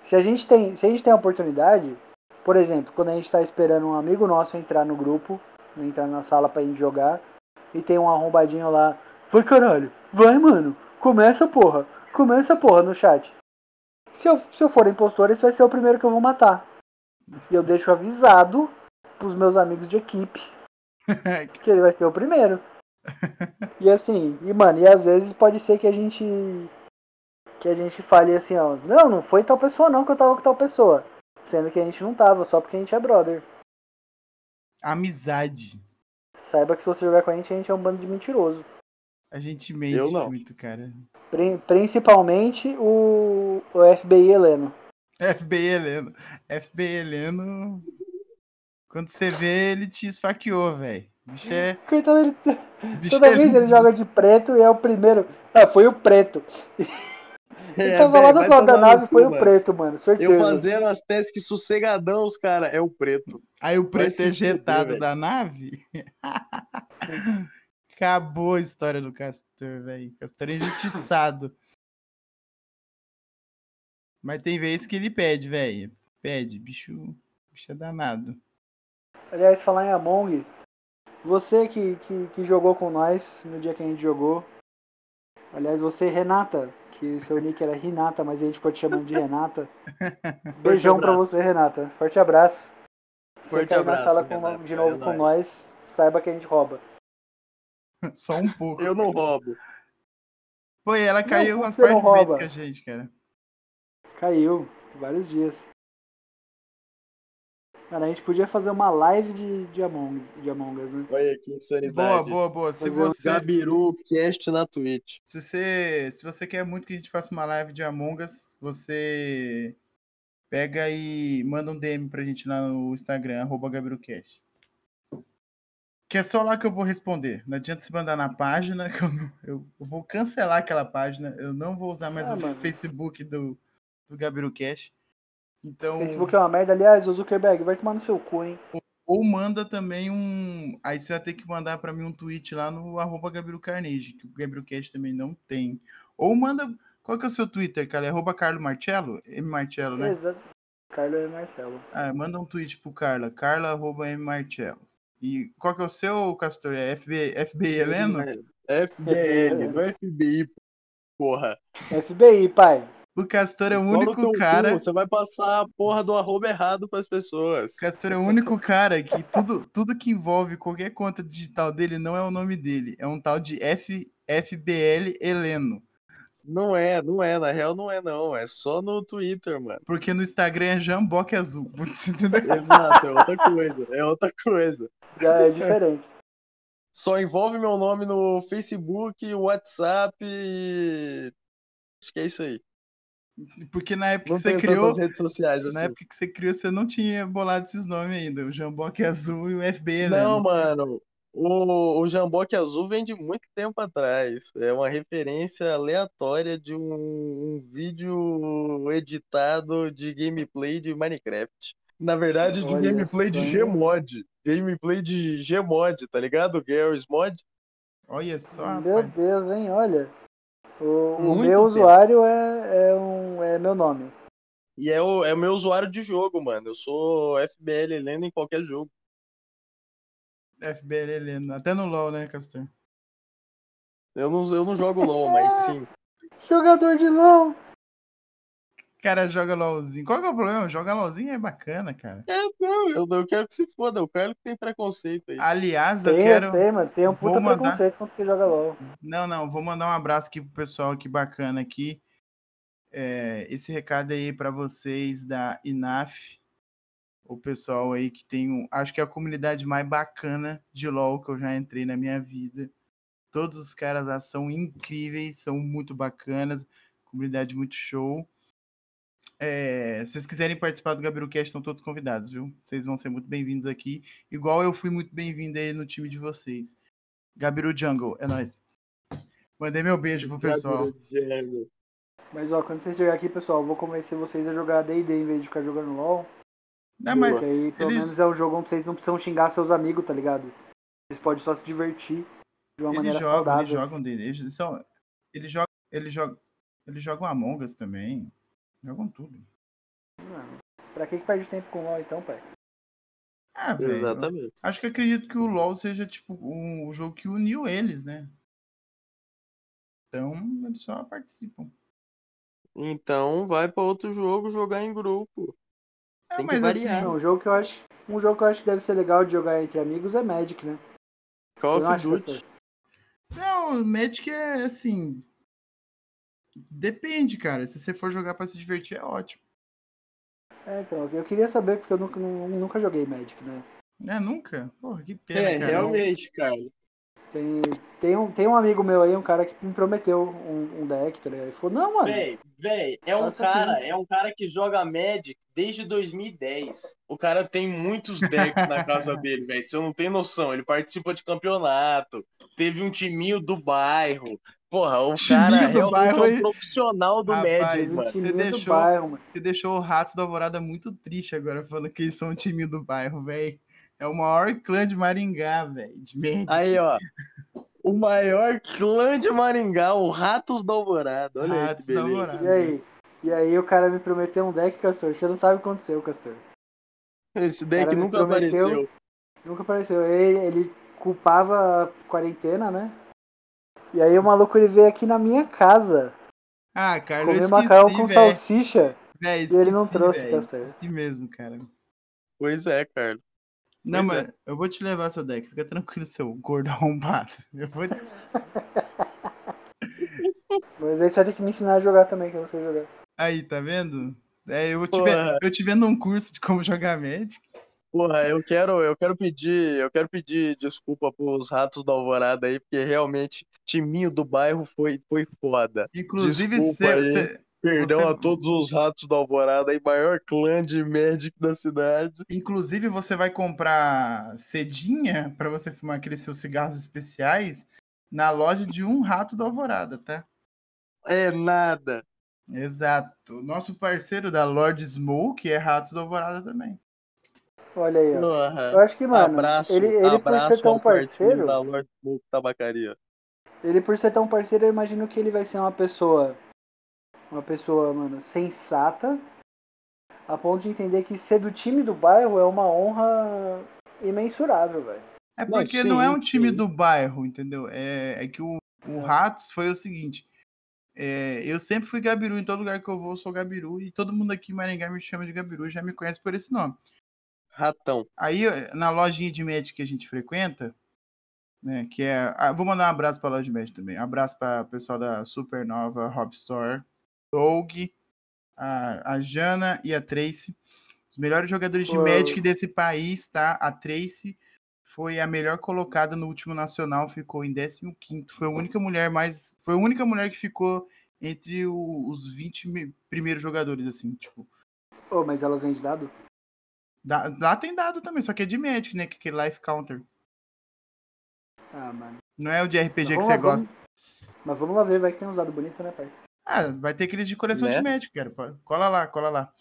Se a gente tem, se a gente tem a oportunidade, por exemplo, quando a gente tá esperando um amigo nosso entrar no grupo, entrar na sala pra gente jogar, e tem um arrombadinho lá, vai caralho, vai mano, começa porra, começa porra no chat. Se eu, se eu for impostor, esse vai ser o primeiro que eu vou matar. E eu deixo avisado pros meus amigos de equipe que ele vai ser o primeiro. E assim, e mano, e às vezes pode ser que a gente que a gente fale assim, ó, não, não foi tal pessoa não que eu tava com tal pessoa, sendo que a gente não tava, só porque a gente é brother. Amizade. Saiba que se você jogar com a gente, a gente é um bando de mentiroso. A gente mente Eu não. muito, cara. Pri- Principalmente o, o FBI Heleno. FBI Heleno. FBI Heleno. Quando você vê, ele te esfaqueou, velho. Bicho é. Coitado, ele, Bicho toda é vez ele joga de preto e é o primeiro. Ah, foi o preto. Ele É, tava lá do lado da nave, foi o mano. preto, mano. Certeza. Eu fazendo as tasks sossegadão, os cara, é o preto. Aí o preto é fuder, jetado velho. da nave. Acabou a história do Castor, velho. Castor é injustiçado. Mas tem vezes que ele pede, velho. Pede, bicho, bicho é danado. Aliás, falar em Among, você que, que, que jogou com nós no dia que a gente jogou. Aliás, você, Renata, que seu nick era Renata, mas a gente pode te chamando de Renata. Beijão pra abraço. você, Renata. Forte abraço. Você Forte cair abraço, na sala com- de novo É com nóis. nós, saiba que a gente rouba. Só um pouco. Eu não roubo. E ela caiu umas você não par de vezes com a gente, cara. Caiu, vários dias. Cara, a gente podia fazer uma live de, de, Among, Us- de Among Us, né? Olha que insanidade. Boa, boa, boa. Se Fazer um você, Gabiru Cast na Twitch. se você, se você quer muito que a gente faça uma live de Among Us, você pega e manda um DM pra gente lá no Instagram, arroba GabiruCast. Que é só lá que eu vou responder. Não adianta se mandar na página, que eu, não- eu- eu vou cancelar aquela página. Eu não vou usar mais Ah, o mano. Facebook do, do GabiruCast. Então, Facebook é uma merda. Aliás, o Zuckerberg vai tomar no seu cu, hein? ou manda também um. Aí você vai ter que mandar pra mim um tweet lá no arroba Gabriel Carnegie, que o GabrielCast também não tem. Ou manda. Qual que é o seu Twitter, cara? É arroba Carlo Marcello? M Marcello, né? Exato. Carlos e Marcelo. Ah, manda um tweet pro Carla. Carla arroba M Marcello. E qual que é o seu, Castor? É FB, FBI Heleno? FBL, não é FBI, porra. FBI, pai. O Castor é o único cara. cu, Você vai passar a porra do arroba errado pras pessoas. O Castor é o único cara que tudo, tudo que envolve qualquer conta digital dele não é o nome dele. É um tal de F, FBL Heleno. Não é, não é. Na real, não é, não. É só no Twitter, mano. Porque no Instagram é Jamboque Azul. Você entendeu? Exato, é outra coisa. É outra coisa. Já é diferente. Só envolve meu nome no Facebook, WhatsApp e. Acho que é isso aí. Porque na época Não que você criou, redes sociais assim. na época que você criou, você não tinha bolado esses nomes ainda. O Jamboque Azul e o FB Não, Heleno. mano. O, o Jamboque Azul vem de muito tempo atrás. É uma referência aleatória de um, um vídeo editado de gameplay de Minecraft. Na verdade, de Olha gameplay de só, hein? Gmod. Gameplay de Gmod, tá ligado? Garry's Mod. Olha só, Meu rapaz. Deus, hein? Olha. O, meu usuário é, é, um, é meu nome. E é o, é o meu usuário de jogo, mano. Eu sou FBL lendo em qualquer jogo. FB Heleno. Até no LoL, né, Castor? Eu não, eu não jogo LOL, mas sim. Jogador de LOL. O cara joga LOLzinho. Qual que é o problema? Joga LOLzinho é bacana, cara. É, não, eu, eu quero que se foda. O cara que tem preconceito aí. Aliás, eu Tem, quero. tem, mano. Tem um vou puta mandar- preconceito contra quem joga LOL. Não, não, vou mandar um abraço aqui pro pessoal aqui bacana aqui. É, esse recado aí para vocês da INAF, o pessoal aí que tem um, acho que é a comunidade mais bacana de LoL que eu já entrei na minha vida. Todos os caras lá são incríveis, são muito bacanas, comunidade muito show. É, se vocês quiserem participar do Gabriel Cast, estão todos convidados, viu? Vocês vão ser muito bem-vindos aqui, igual eu fui muito bem-vindo aí no time de vocês. Gabiru Jungle, é nóis. Mandei meu beijo pro pessoal. Mas ó, quando vocês chegarem aqui, pessoal, eu vou convencer vocês a jogar D&D em vez de ficar jogando LOL. Não, mas Porque aí, pelo eles- menos, é um jogo onde vocês não precisam xingar seus amigos, tá ligado? Vocês podem só se divertir de uma eles maneira jogam, saudável. eles jogam dele. Eles, são, eles jogam, eles jogam, eles jogam Among Us também. Jogam tudo. Mano, pra que que perde tempo com LOL então, pai? Ah, velho. Exatamente. Acho que acredito que o LoL seja, tipo, um, o jogo que uniu eles, né? Então, eles só participam. Então vai pra outro jogo jogar em grupo. É, Tem que mas variar. assim, um jogo que eu acho. Um jogo que eu acho que deve ser legal de jogar entre amigos é Magic, né? Call of que Duty. não, o Magic é assim. Depende, cara. Se você for jogar pra se divertir, é ótimo. É, então, eu queria saber porque eu nunca, nu- nunca joguei Magic, né? É, nunca? Porra, que pena, É, cara. realmente, cara. Tem, tem, um, tem um amigo meu aí, um cara que me prometeu um, um deck, tá ligado? Ele falou, não, mano. Véi, véi, é um Nossa, cara, é um cara que joga Magic desde 2010. O cara tem muitos decks na casa dele, velho. Você não tem noção. Ele participa de campeonato. Teve um timinho do bairro. Porra, o cara do bairro é aí. um profissional do Rapaz, um mano. do deixou- bairro, mano. Você deixou o Ratos da Alvorada muito triste agora, falando que eles são o time do bairro, velho. É o maior clã de Maringá, velho. De Magic. Aí, ó. O maior clã de Maringá, o Ratos da Alvorada. Olha Ratos aí da beleza. Alvorada. E aí? E aí o cara me prometeu um deck, Castor. Você não sabe o que aconteceu, Castor. Esse deck nunca prometeu- apareceu. Nunca apareceu. Ele, ele culpava a quarentena, né? E aí o maluco ele veio aqui na minha casa Ah, cara, eu comer macarrão esqueci, com velho. salsicha. Véi, e ele não esqueci, trouxe, velho. tá certo. Esqueci mesmo, cara. Pois é, cara. Não, Pois mas eu vou te levar seu deck. Fica tranquilo, seu gordo arrombado. Eu vou... Mas aí você vai ter que me ensinar a jogar também, que eu não sei jogar. Aí, tá vendo? É, eu, te Porra. ve- eu te vendo um curso de como jogar Magic. Porra, eu quero, eu quero pedir, eu quero pedir desculpa pros ratos da Alvorada aí, porque realmente timinho do bairro foi, foi foda. Inclusive, Desculpa cê- aí. cê- Perdão Você- a todos os ratos da Alvorada aí, maior clã de Magic da cidade. inclusive você vai comprar cedinha pra você fumar aqueles seus cigarros especiais na loja de um rato da Alvorada, tá? É nada. Exato. Nosso parceiro da Lord Smoke é Ratos da Alvorada também. Olha aí, ó. Eu Porra. acho que, mano, abraço, ele, ele por abraço ser tão parceiro parceiro, da Lord Smoke Tabacaria. Ele por ser tão parceiro, eu imagino que ele vai ser uma pessoa, uma pessoa, mano, sensata, a ponto de entender que ser do time do bairro é uma honra imensurável, velho. É Não, porque não, é sim, um time sim. do bairro, entendeu? É, é que o, o É. Ratos foi o seguinte. é, eu sempre fui Gabiru, em todo lugar que eu vou, eu sou Gabiru, e todo mundo aqui em Maringá me chama de Gabiru, já me conhece por esse nome. Ratão. Aí, na lojinha de Magic que a gente frequenta, né, que é... ah, vou mandar um abraço pra loja de Magic também. Um abraço para o pessoal da Supernova Hop Store, Doug, a, a Jana e a Tracy. Os melhores jogadores de Pô. Magic desse país, tá? A Tracy foi a melhor colocada no último nacional, ficou em 15º. Foi a única mulher mais... Foi a única mulher que ficou entre o- os 20 me- primeiros jogadores, assim, tipo... Ô, mas elas vendem dado? Dá- Lá tem dado também, só que é de Magic, né? Que é Life Counter. Ah, mano. Não é o de RPG que você vamos lá, gosta. Mas vamos lá ver, vai que tem uns dados bonitos, né, pai? Ah, vai ter aqueles de coleção de Né? Magic, cara. Pô, Cola lá, cola lá.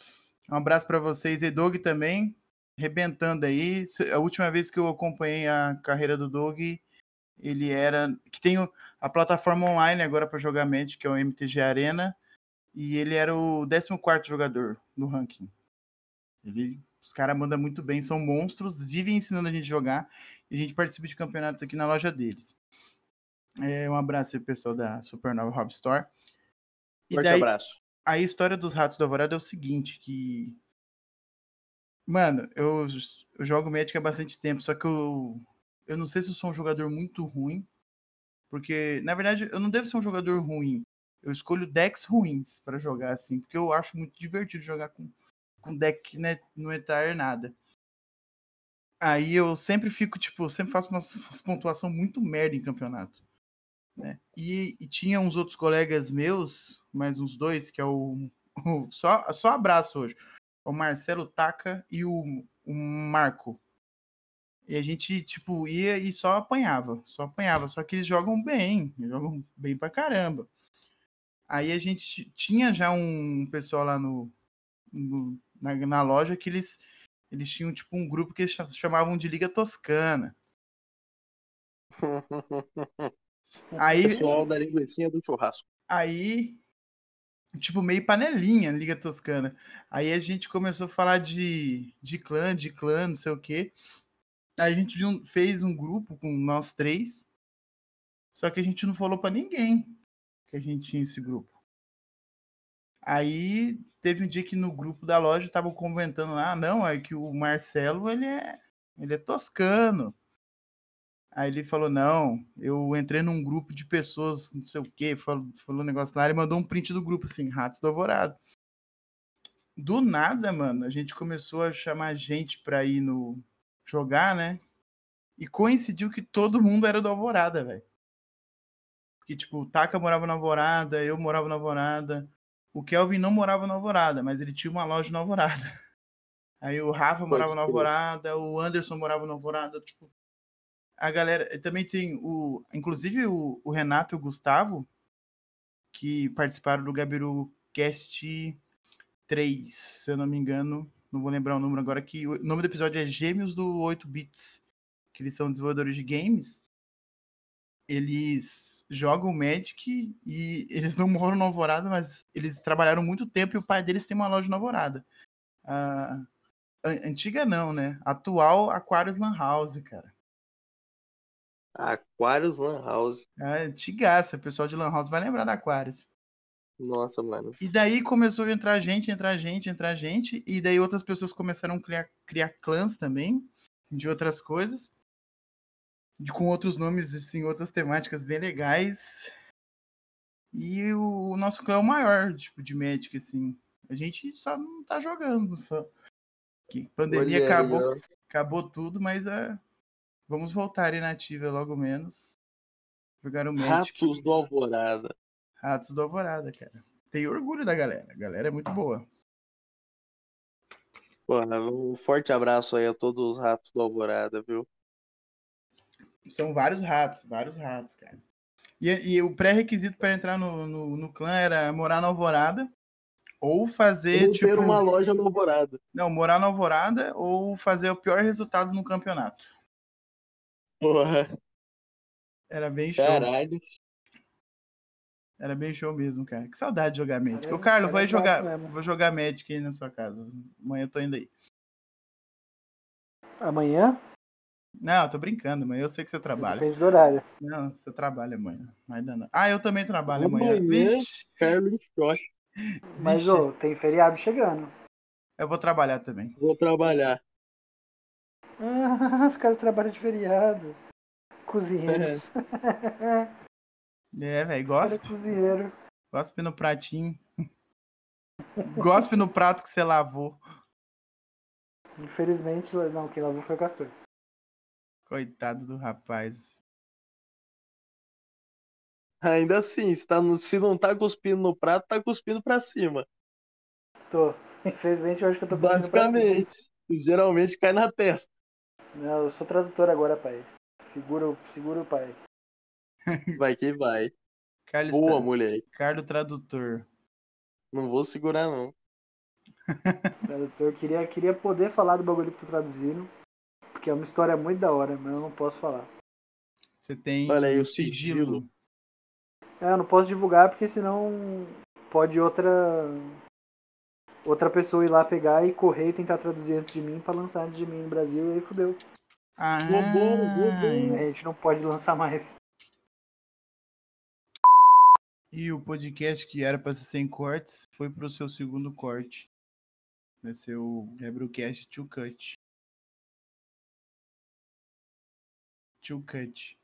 Um abraço pra vocês. E Doug também, rebentando aí. A última vez que eu acompanhei a carreira do Doug, ele era. Que tem a plataforma online agora pra jogar Magic, que é o MTG Arena. E ele era o 14 jogador no ranking. Ele, os caras mandam muito bem, são monstros, vivem ensinando a gente a jogar. E a gente participa de campeonatos aqui na loja deles. É, um abraço aí, pessoal da Supernova Hub Store. E Forte daí, abraço. a história dos Ratos da Alvorada é o seguinte, que... Mano, eu, eu jogo Magic há bastante tempo, só que eu, eu não sei se eu sou um jogador muito ruim, porque, na verdade, eu não devo ser um jogador ruim. Eu escolho decks ruins pra jogar, assim, porque eu acho muito divertido jogar com, com deck que né, não é nada. Aí eu sempre fico, tipo, sempre faço umas, umas pontuação muito merda em campeonato. Né? E, e tinha uns outros colegas meus, mais uns dois, que é o. o- só, só abraço hoje. O Marcelo Taca e o, o Marco. E a gente, tipo, ia e só apanhava. Só apanhava. Só que eles jogam bem. Jogam bem pra caramba. Aí a gente tinha já um pessoal lá no, no- na, na loja que eles, eles tinham, tipo, um grupo que eles cha- chamavam de Liga Toscana. Aí, Pessoal da linguicinha do churrasco. Aí tipo, meio panelinha, Liga Toscana. Aí a gente começou a falar de, de clã, de clã, não sei o quê. Aí a gente fez um grupo com nós três. Só que a gente não falou pra ninguém que a gente tinha esse grupo. Aí teve um dia que no grupo da loja estavam comentando ah, não, é que o Marcelo, ele é, ele é toscano. Aí ele falou, não, eu entrei num grupo de pessoas, não sei o quê, falou, falou um negócio lá, ele mandou um print do grupo, assim, Ratos do Alvorado. Do nada, mano, a gente começou a chamar gente pra ir no jogar, né? E coincidiu que todo mundo era do Alvorada, velho. Que, tipo, o Taka morava na Alvorada, eu morava na Alvorada. O Kelvin não morava na Alvorada, mas ele tinha uma loja na Alvorada. Aí o Rafa morava na crer. Alvorada, o Anderson morava na Alvorada, tipo. A galera. Também tem o. Inclusive o, o Renato e o Gustavo, que participaram do Gabiru Cast 3, se eu não me engano. Não vou lembrar o número agora, que o nome do episódio é Gêmeos do 8 Bits, que eles são desenvolvedores de games. Eles jogam Magic e eles não moram na Alvorada, mas eles trabalharam muito tempo e o pai deles tem uma loja na Alvorada. Ah, an- antiga não, né? Atual Aquarius Lan House, cara. Aquarius Lan House. É antigaça, o pessoal de Lan House vai lembrar da Aquarius. Nossa, mano. E daí começou a entrar gente, entrar gente, entrar gente, e daí outras pessoas começaram a criar, criar clãs também, de outras coisas, com outros nomes, assim, outras temáticas bem legais. E o, nosso clã é o maior, tipo, de Magic, assim. A gente só não tá jogando, só. Que pandemia Olha acabou, acabou tudo, mas é, vamos voltar aí na ativa logo menos. Jogar o Magic. Ratos do Alvorada. Ratos do Alvorada, cara. Tenho orgulho da galera. A galera é muito boa. Porra, um forte abraço aí a todos os ratos do Alvorada, viu? São vários ratos, vários ratos, cara. E, e o pré-requisito para entrar no, no, no clã era morar na Alvorada ou fazer, Ou tipo... ter uma loja no Alvorada. Não, morar na Alvorada ou fazer o pior resultado no campeonato. Porra, Era bem show. caralho. Era bem show mesmo, cara. Que saudade de jogar Magic. Cara, Ô, Carlos, vai é jogar, mesmo. vou jogar Magic aí na sua casa. Amanhã eu tô indo aí. Amanhã? Não, eu tô brincando, amanhã eu sei que você trabalha. Depende do horário. Não, você trabalha amanhã. Mas não, não. Ah, eu também trabalho amanhã. Amanhã? Vixe. Mas, vixe. ô, tem feriado chegando. Eu vou trabalhar também. Vou trabalhar. Ah, os caras trabalham de feriado. Cozinheiros. É, velho, Cara, gospe. cozinheiro. Gospe no pratinho. Gospe no prato que você lavou. Infelizmente, não, quem lavou foi o Castor. Coitado do rapaz. Ainda assim, se, tá no- se não tá cuspindo no prato, tá cuspindo pra cima. Tô. Infelizmente, eu acho que eu tô. Basicamente. Geralmente cai na testa. Não, eu sou tradutor agora, pai. Segura, o- segura o pai. Vai que vai. Carlos, Boa, tra... moleque. Carlos Tradutor. Não vou segurar, não. Tradutor, queria, queria poder falar do bagulho que tô traduzindo. Porque é uma história muito da hora, mas eu não posso falar. Você tem Olha aí, o sigilo. sigilo. É, eu não posso divulgar porque senão pode outra outra pessoa ir lá pegar e correr e tentar traduzir antes de mim pra lançar antes de mim no Brasil e aí fudeu. Ah, Roubou, roubou. Aí a gente não pode lançar mais. E o podcast que era pra ser sem cortes foi pro seu segundo corte. Vai ser o Gabrielcast to Cut. To Cut.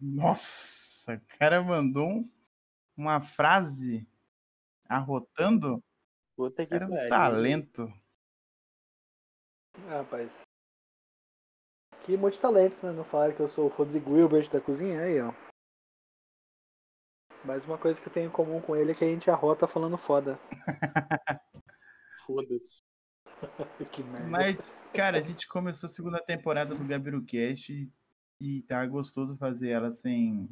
Nossa, o cara mandou um- uma frase arrotando. Puta que Era um talento. Ah, rapaz. Que multitalentos, né? Não falaram que eu sou o Rodrigo Wilbert da cozinha, aí, ó. Mas uma coisa que eu tenho em comum com ele é que a gente arrota falando foda. Foda-se. Que merda. Mas, cara, a gente começou a segunda temporada do Gabirucast e, e tá gostoso fazer ela sem,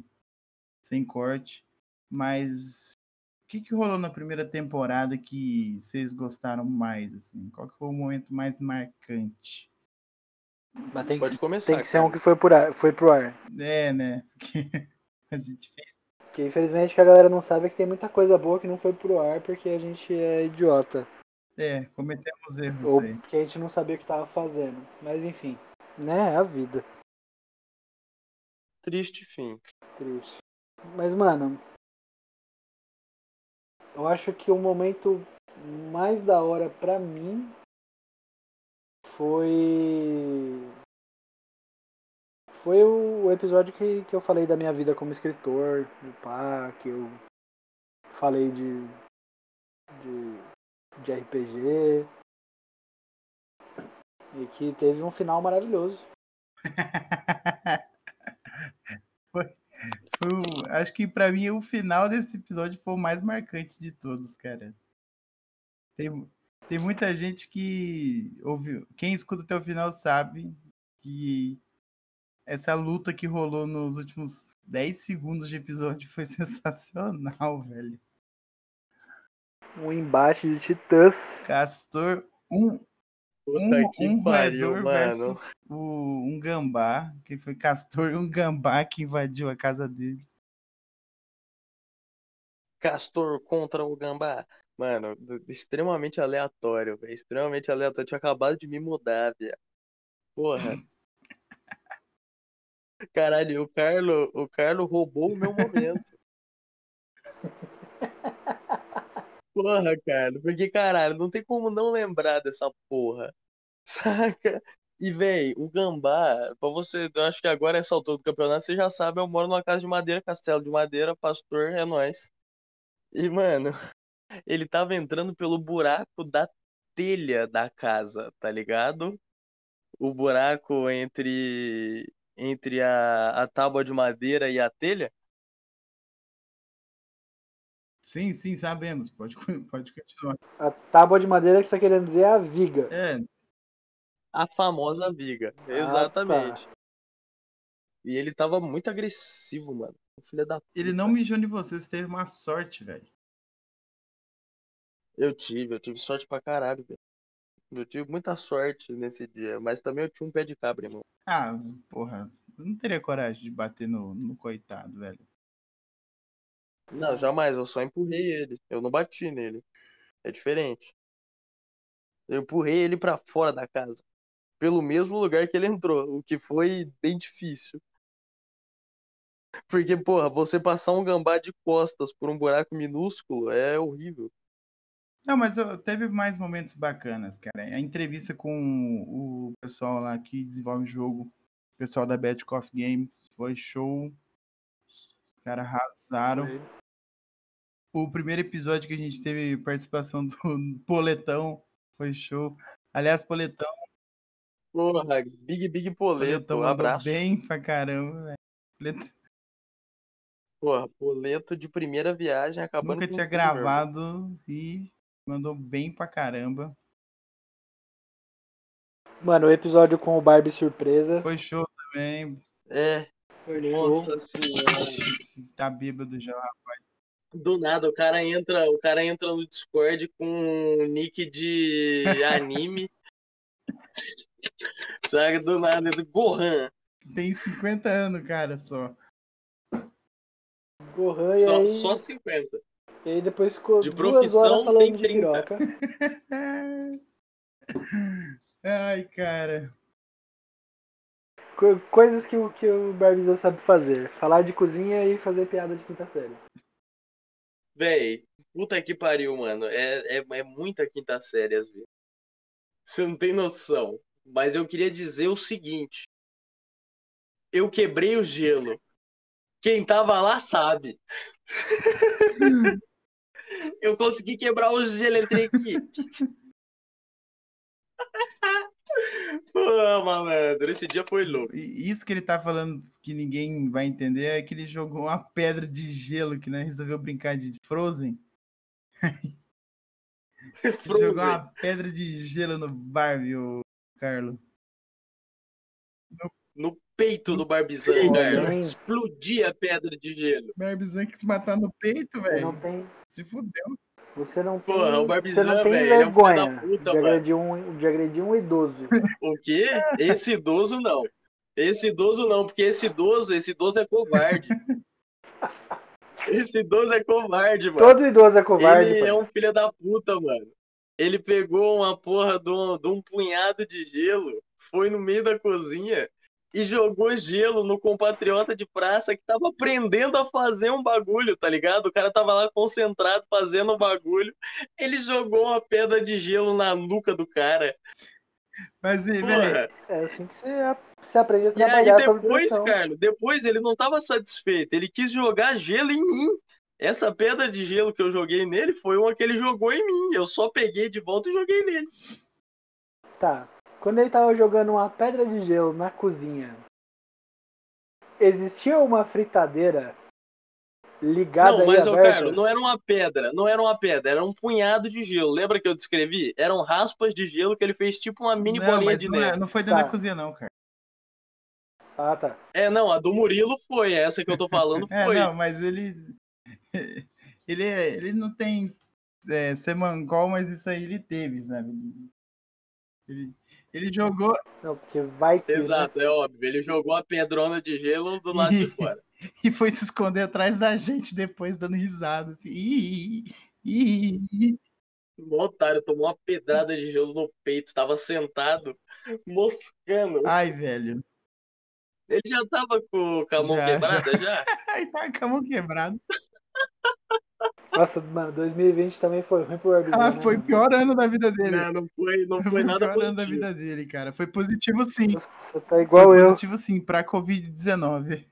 sem corte. Mas o que, que rolou na primeira temporada que vocês gostaram mais? Assim? Qual que foi o momento mais marcante? Mas tem Pode que, começar. tem que ser um cara. que foi, por ar, foi pro ar. É, né? Porque a gente fez. que infelizmente que a galera não sabe é que tem muita coisa boa que não foi pro ar porque a gente é idiota. É, cometemos erros Ou aí. porque a gente não sabia o que tava fazendo. Mas enfim, né? É a vida. Triste fim. Triste. Mas, mano, eu acho que o momento mais da hora pra mim foi. Foi o episódio que, que eu falei da minha vida como escritor, do pá, que eu falei de. de, de RPG. E que teve um final maravilhoso. foi, foi acho que pra mim o final desse episódio foi o mais marcante de todos, cara. Tem, tem muita gente que ouviu. Quem escuta até o final sabe que essa luta que rolou nos últimos 10 segundos de episódio foi sensacional, velho. Um embate de titãs. Castor, um, Puta um, que um pariu, versus o, um gambá, que foi Castor e um gambá que invadiu a casa dele. Castor contra o Gambá. Mano, extremamente aleatório, velho. Extremamente aleatório. Eu tinha acabado de me mudar, velho. Porra. Caralho, o Carlo, o Carlo roubou o meu momento. Porra, cara. Porque, caralho, não tem como não lembrar dessa porra. Saca? E, véi, o Gambá, pra você, eu acho que agora essa altura do campeonato, você já sabe, eu moro numa casa de madeira, castelo de madeira, pastor, é nóis. E, mano, ele tava entrando pelo buraco da telha da casa, tá ligado? O buraco entre entre a, a tábua de madeira e a telha. Sim, sim, sabemos. Pode, pode continuar. A tábua de madeira que você tá querendo dizer é a viga. É, A famosa viga. Ah, Exatamente. E ele tava muito agressivo, mano. Filha da ele não mijou em você, você teve uma sorte, velho. Eu tive, eu tive sorte pra caralho, velho. Eu tive muita sorte nesse dia, mas também eu tinha um pé de cabra, irmão. Ah, porra. Eu não teria coragem de bater no, no coitado, velho. Não, jamais, eu só empurrei ele. Eu não bati nele. É diferente. Eu empurrei ele pra fora da casa. Pelo mesmo lugar que ele entrou, o que foi bem difícil. Porque, porra, você passar um gambá de costas por um buraco minúsculo é horrível. Não, mas eu- teve mais momentos bacanas, cara. A entrevista com o pessoal lá que desenvolve o jogo, o pessoal da Bad Coffee Games, foi show. Caras arrasaram. O primeiro episódio que a gente teve participação do Poletão foi show. Aliás, Poletão, Porra, Big Big Poleto, Poletão mandou abraço. bem pra caramba, velho. Poletão Porra, Poleto de primeira viagem acabando nunca com tinha gravado e mandou bem pra caramba. Mano, o episódio com o Barbie surpresa. Foi show também. É. nossa senhora. Tá bêbado já. Do nada, o cara entra, o cara entra no Discord com um nick de anime. Sabe, do nada, do Gohan. Tem 50 anos, cara, só. Gohan e Só, aí, só 50. e aí depois ficou De duas profissão, horas falando tem de 30. piroca. Ai, cara. Co- Coisas que, o- que o Barbizão sabe fazer. Falar de cozinha e fazer piada de quinta série. Véi, puta que pariu, mano. É, é, é muita quinta série, às vezes. Você não tem noção. Mas eu queria dizer o seguinte. Eu quebrei o gelo. Quem tava lá sabe. Eu consegui quebrar o gelo entre a equipe. Pô, malandro, esse dia foi louco. E Isso que ele tá falando que ninguém vai entender é que ele jogou uma pedra de gelo que né, resolveu brincar de Frozen. Jogou uma pedra de gelo no Barbie, o Carlo. No peito do Barbizão, peito, cara. né? Explodia a pedra de gelo. Barbizão que se matar no peito, velho. Se fudeu. Você não tem. Porra, o você Barbizan, não tem velho, ele é um vergonha puta, de, mano. agredir um, de agredir um idoso. O quê? Esse idoso não. Esse idoso não, porque esse idoso, esse idoso é covarde. Esse idoso é covarde, mano. Todo idoso é covarde. Ele pai. é um filho da puta, mano. Ele pegou uma porra de um, de um punhado de gelo, foi no meio da cozinha e jogou gelo no compatriota de praça que tava aprendendo a fazer um bagulho, tá ligado? O cara tava lá concentrado fazendo um bagulho. Ele jogou uma pedra de gelo na nuca do cara. Mas, e, Porra. É assim que você, você aprende a E aí trabalhar depois. Carlos, depois ele não tava satisfeito. Ele quis jogar gelo em mim. Essa pedra de gelo que eu joguei nele foi uma que ele jogou em mim. Eu só peguei de volta e joguei nele. Tá. Quando ele tava jogando uma pedra de gelo na cozinha, existia uma fritadeira ligada Não, mas, ô? Carlos, não era uma pedra, não era uma pedra, era um punhado de gelo. Lembra que eu descrevi? Eram raspas de gelo que ele fez tipo uma mini não, bolinha mas de não, é- neve. não foi dentro Tá. da cozinha, não, cara. Ah, tá. É, não, a do Murilo foi, essa que eu tô falando É, foi. não, mas ele. Ele, é- ele não tem é, ser mangol, mas isso aí ele teve, sabe? Ele, ele jogou. Não, porque vai que. né? Exato, é óbvio. Ele jogou a pedrona de gelo do lado de fora. e foi se esconder atrás da gente depois, dando risada. Assim. Ih, ih, ih. Um otário tomou uma pedrada de gelo no peito, tava sentado, moscando. Ai, velho. Ele já tava com, a mão Já, quebrada já? Ai, tá com a mão quebrada. Nossa, mano, 2020 também foi ruim pro Arbizão, Ah, né, foi o mano? pior ano da vida dele. Não, não foi, não Foi foi o nada pior ano da positivo. vida dele, cara. Foi positivo sim. Nossa, tá igual Foi eu. positivo sim, pra Covid-19.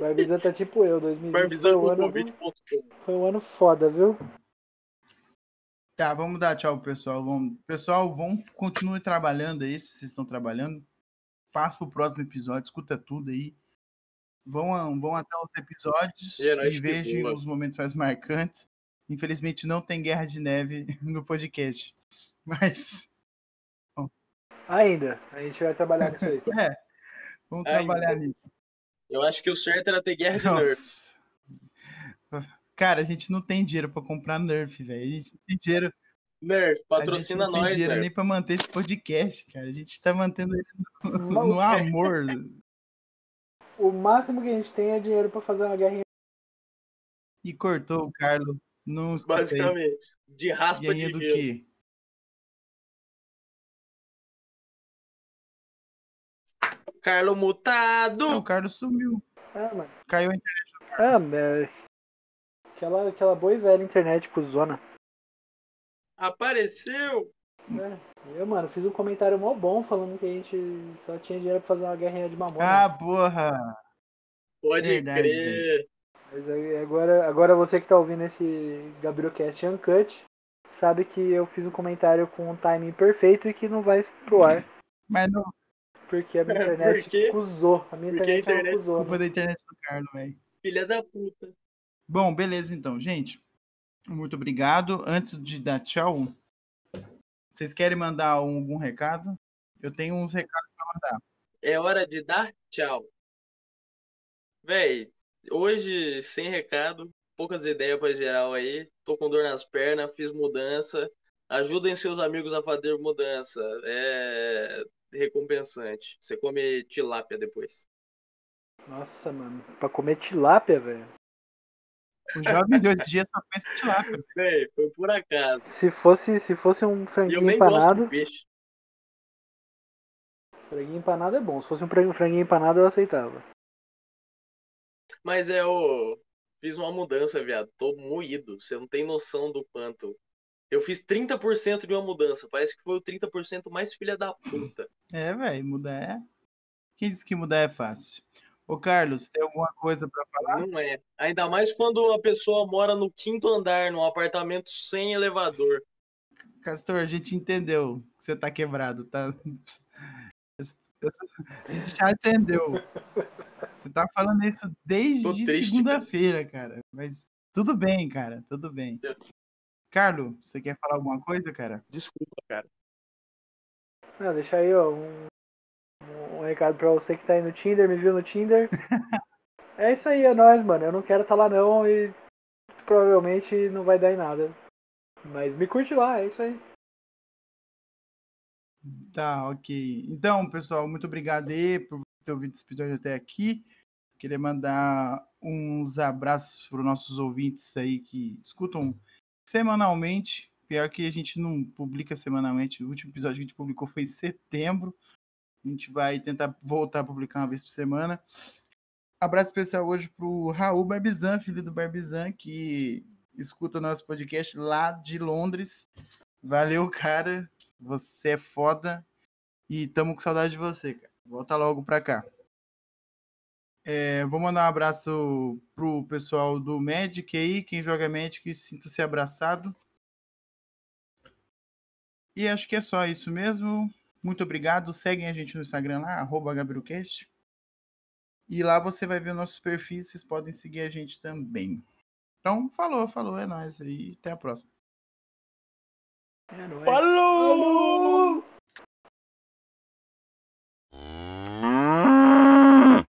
O Arbizão tá tipo eu, 2020 foi Barbizão um, ano, foi um ano foda, viu? Tá, vamos dar tchau pro pessoal. Vamos... Pessoal, vão, continue trabalhando aí, se vocês estão trabalhando. Passa pro próximo episódio, escuta tudo aí. Vão, vão até os episódios E e vejam os momentos mais marcantes. Infelizmente não tem Guerra de Neve no podcast. Mas, Ainda. A gente vai trabalhar nisso aí. é, vamos Ainda. trabalhar nisso. Eu acho que o certo era ter guerra de nerf. Nossa. Cara, a gente não tem dinheiro pra comprar Nerf, velho. A gente não tem dinheiro, Nerf, a gente patrocina não tem nós, dinheiro Nerf. nem pra manter esse podcast, cara. A gente tá mantendo ele no, no amor. O máximo que a gente tem é dinheiro pra fazer uma guerrinha. E cortou o Carlos. Não escutei. Basicamente. De raspa Guerrinha de do gelo. quê? Carlo mutado. Não, o Carlos sumiu. Ah, mano. Caiu a internet. Ah, é... aquela, aquela boa e velha internet cuzona. Apareceu. É. Eu, mano, fiz um comentário mó bom falando que a gente só tinha dinheiro pra fazer uma guerrinha de mamona. Ah, porra. Pode Verdade, crer. Mas agora, agora você que tá ouvindo esse GabrielCast Uncut sabe que eu fiz um comentário com um timing perfeito e que não vai pro ar. Mas não, Porque a minha internet cuzou. A minha Porque a internet, internet ela cuzou. culpa né? da internet do Carlos, velho. Filha da puta. Bom, beleza então, gente. Muito obrigado. Antes de dar tchau, vocês querem mandar algum recado? Eu tenho uns recados pra mandar. É hora de dar tchau. Véi, hoje sem recado, poucas ideias pra geral aí. Tô com dor nas pernas, fiz mudança. Ajudem seus amigos a fazer mudança. É recompensante. Você come tilápia depois. Nossa, mano. Pra comer tilápia, velho. O jovem de hoje em dia só pensa em tilápia. Véi, foi por acaso. Se fosse, se fosse um eu franguinho empanado. de peixe. Franguinho empanado é bom. Se fosse um frango- franguinho empanado, eu aceitava. Mas é o. Fiz uma mudança, viado. Tô moído. Você não tem noção do quanto. Eu fiz 30% de uma mudança. Parece que foi o 30% mais filha da puta. É, velho, mudar é. Quem disse que mudar é fácil? Ô, Carlos, tem alguma coisa pra falar? Não é. Ainda mais quando a pessoa mora no quinto andar, num apartamento sem elevador. Castor, a gente entendeu que você tá quebrado, tá? A gente já entendeu. Você tá falando isso desde segunda-feira, cara. Mas tudo bem, cara, tudo bem. Carlos, você quer falar alguma coisa, cara? Desculpa, cara. Ah, deixa aí, ó, um recado pra você que tá aí no Tinder, me viu no Tinder. é isso aí, é nóis, mano. Eu não quero estar lá não e provavelmente não vai dar em nada. Mas me curte lá, é isso aí. Tá, ok. Então, pessoal, muito obrigado aí por ter ouvido esse episódio até aqui. Queria mandar uns abraços para os nossos ouvintes aí que escutam semanalmente. Pior que a gente não publica semanalmente. O último episódio que a gente publicou foi em setembro. A gente vai tentar voltar a publicar uma vez por semana. Abraço especial hoje pro Raul Barbizan, filho do Barbizan, que escuta o nosso podcast lá de Londres. Valeu, cara. Você é foda. E tamo com saudade de você, cara. Volta logo pra cá. É, vou mandar um abraço pro pessoal do Magic aí. Quem joga Magic, sinta-se abraçado. E acho que é só isso mesmo. Muito obrigado. Seguem a gente no Instagram lá, arroba GabrielCast. E lá você vai ver nossos perfis, vocês podem seguir a gente também. Então, falou, falou, é nóis aí. Até a próxima. É nóis. Falou!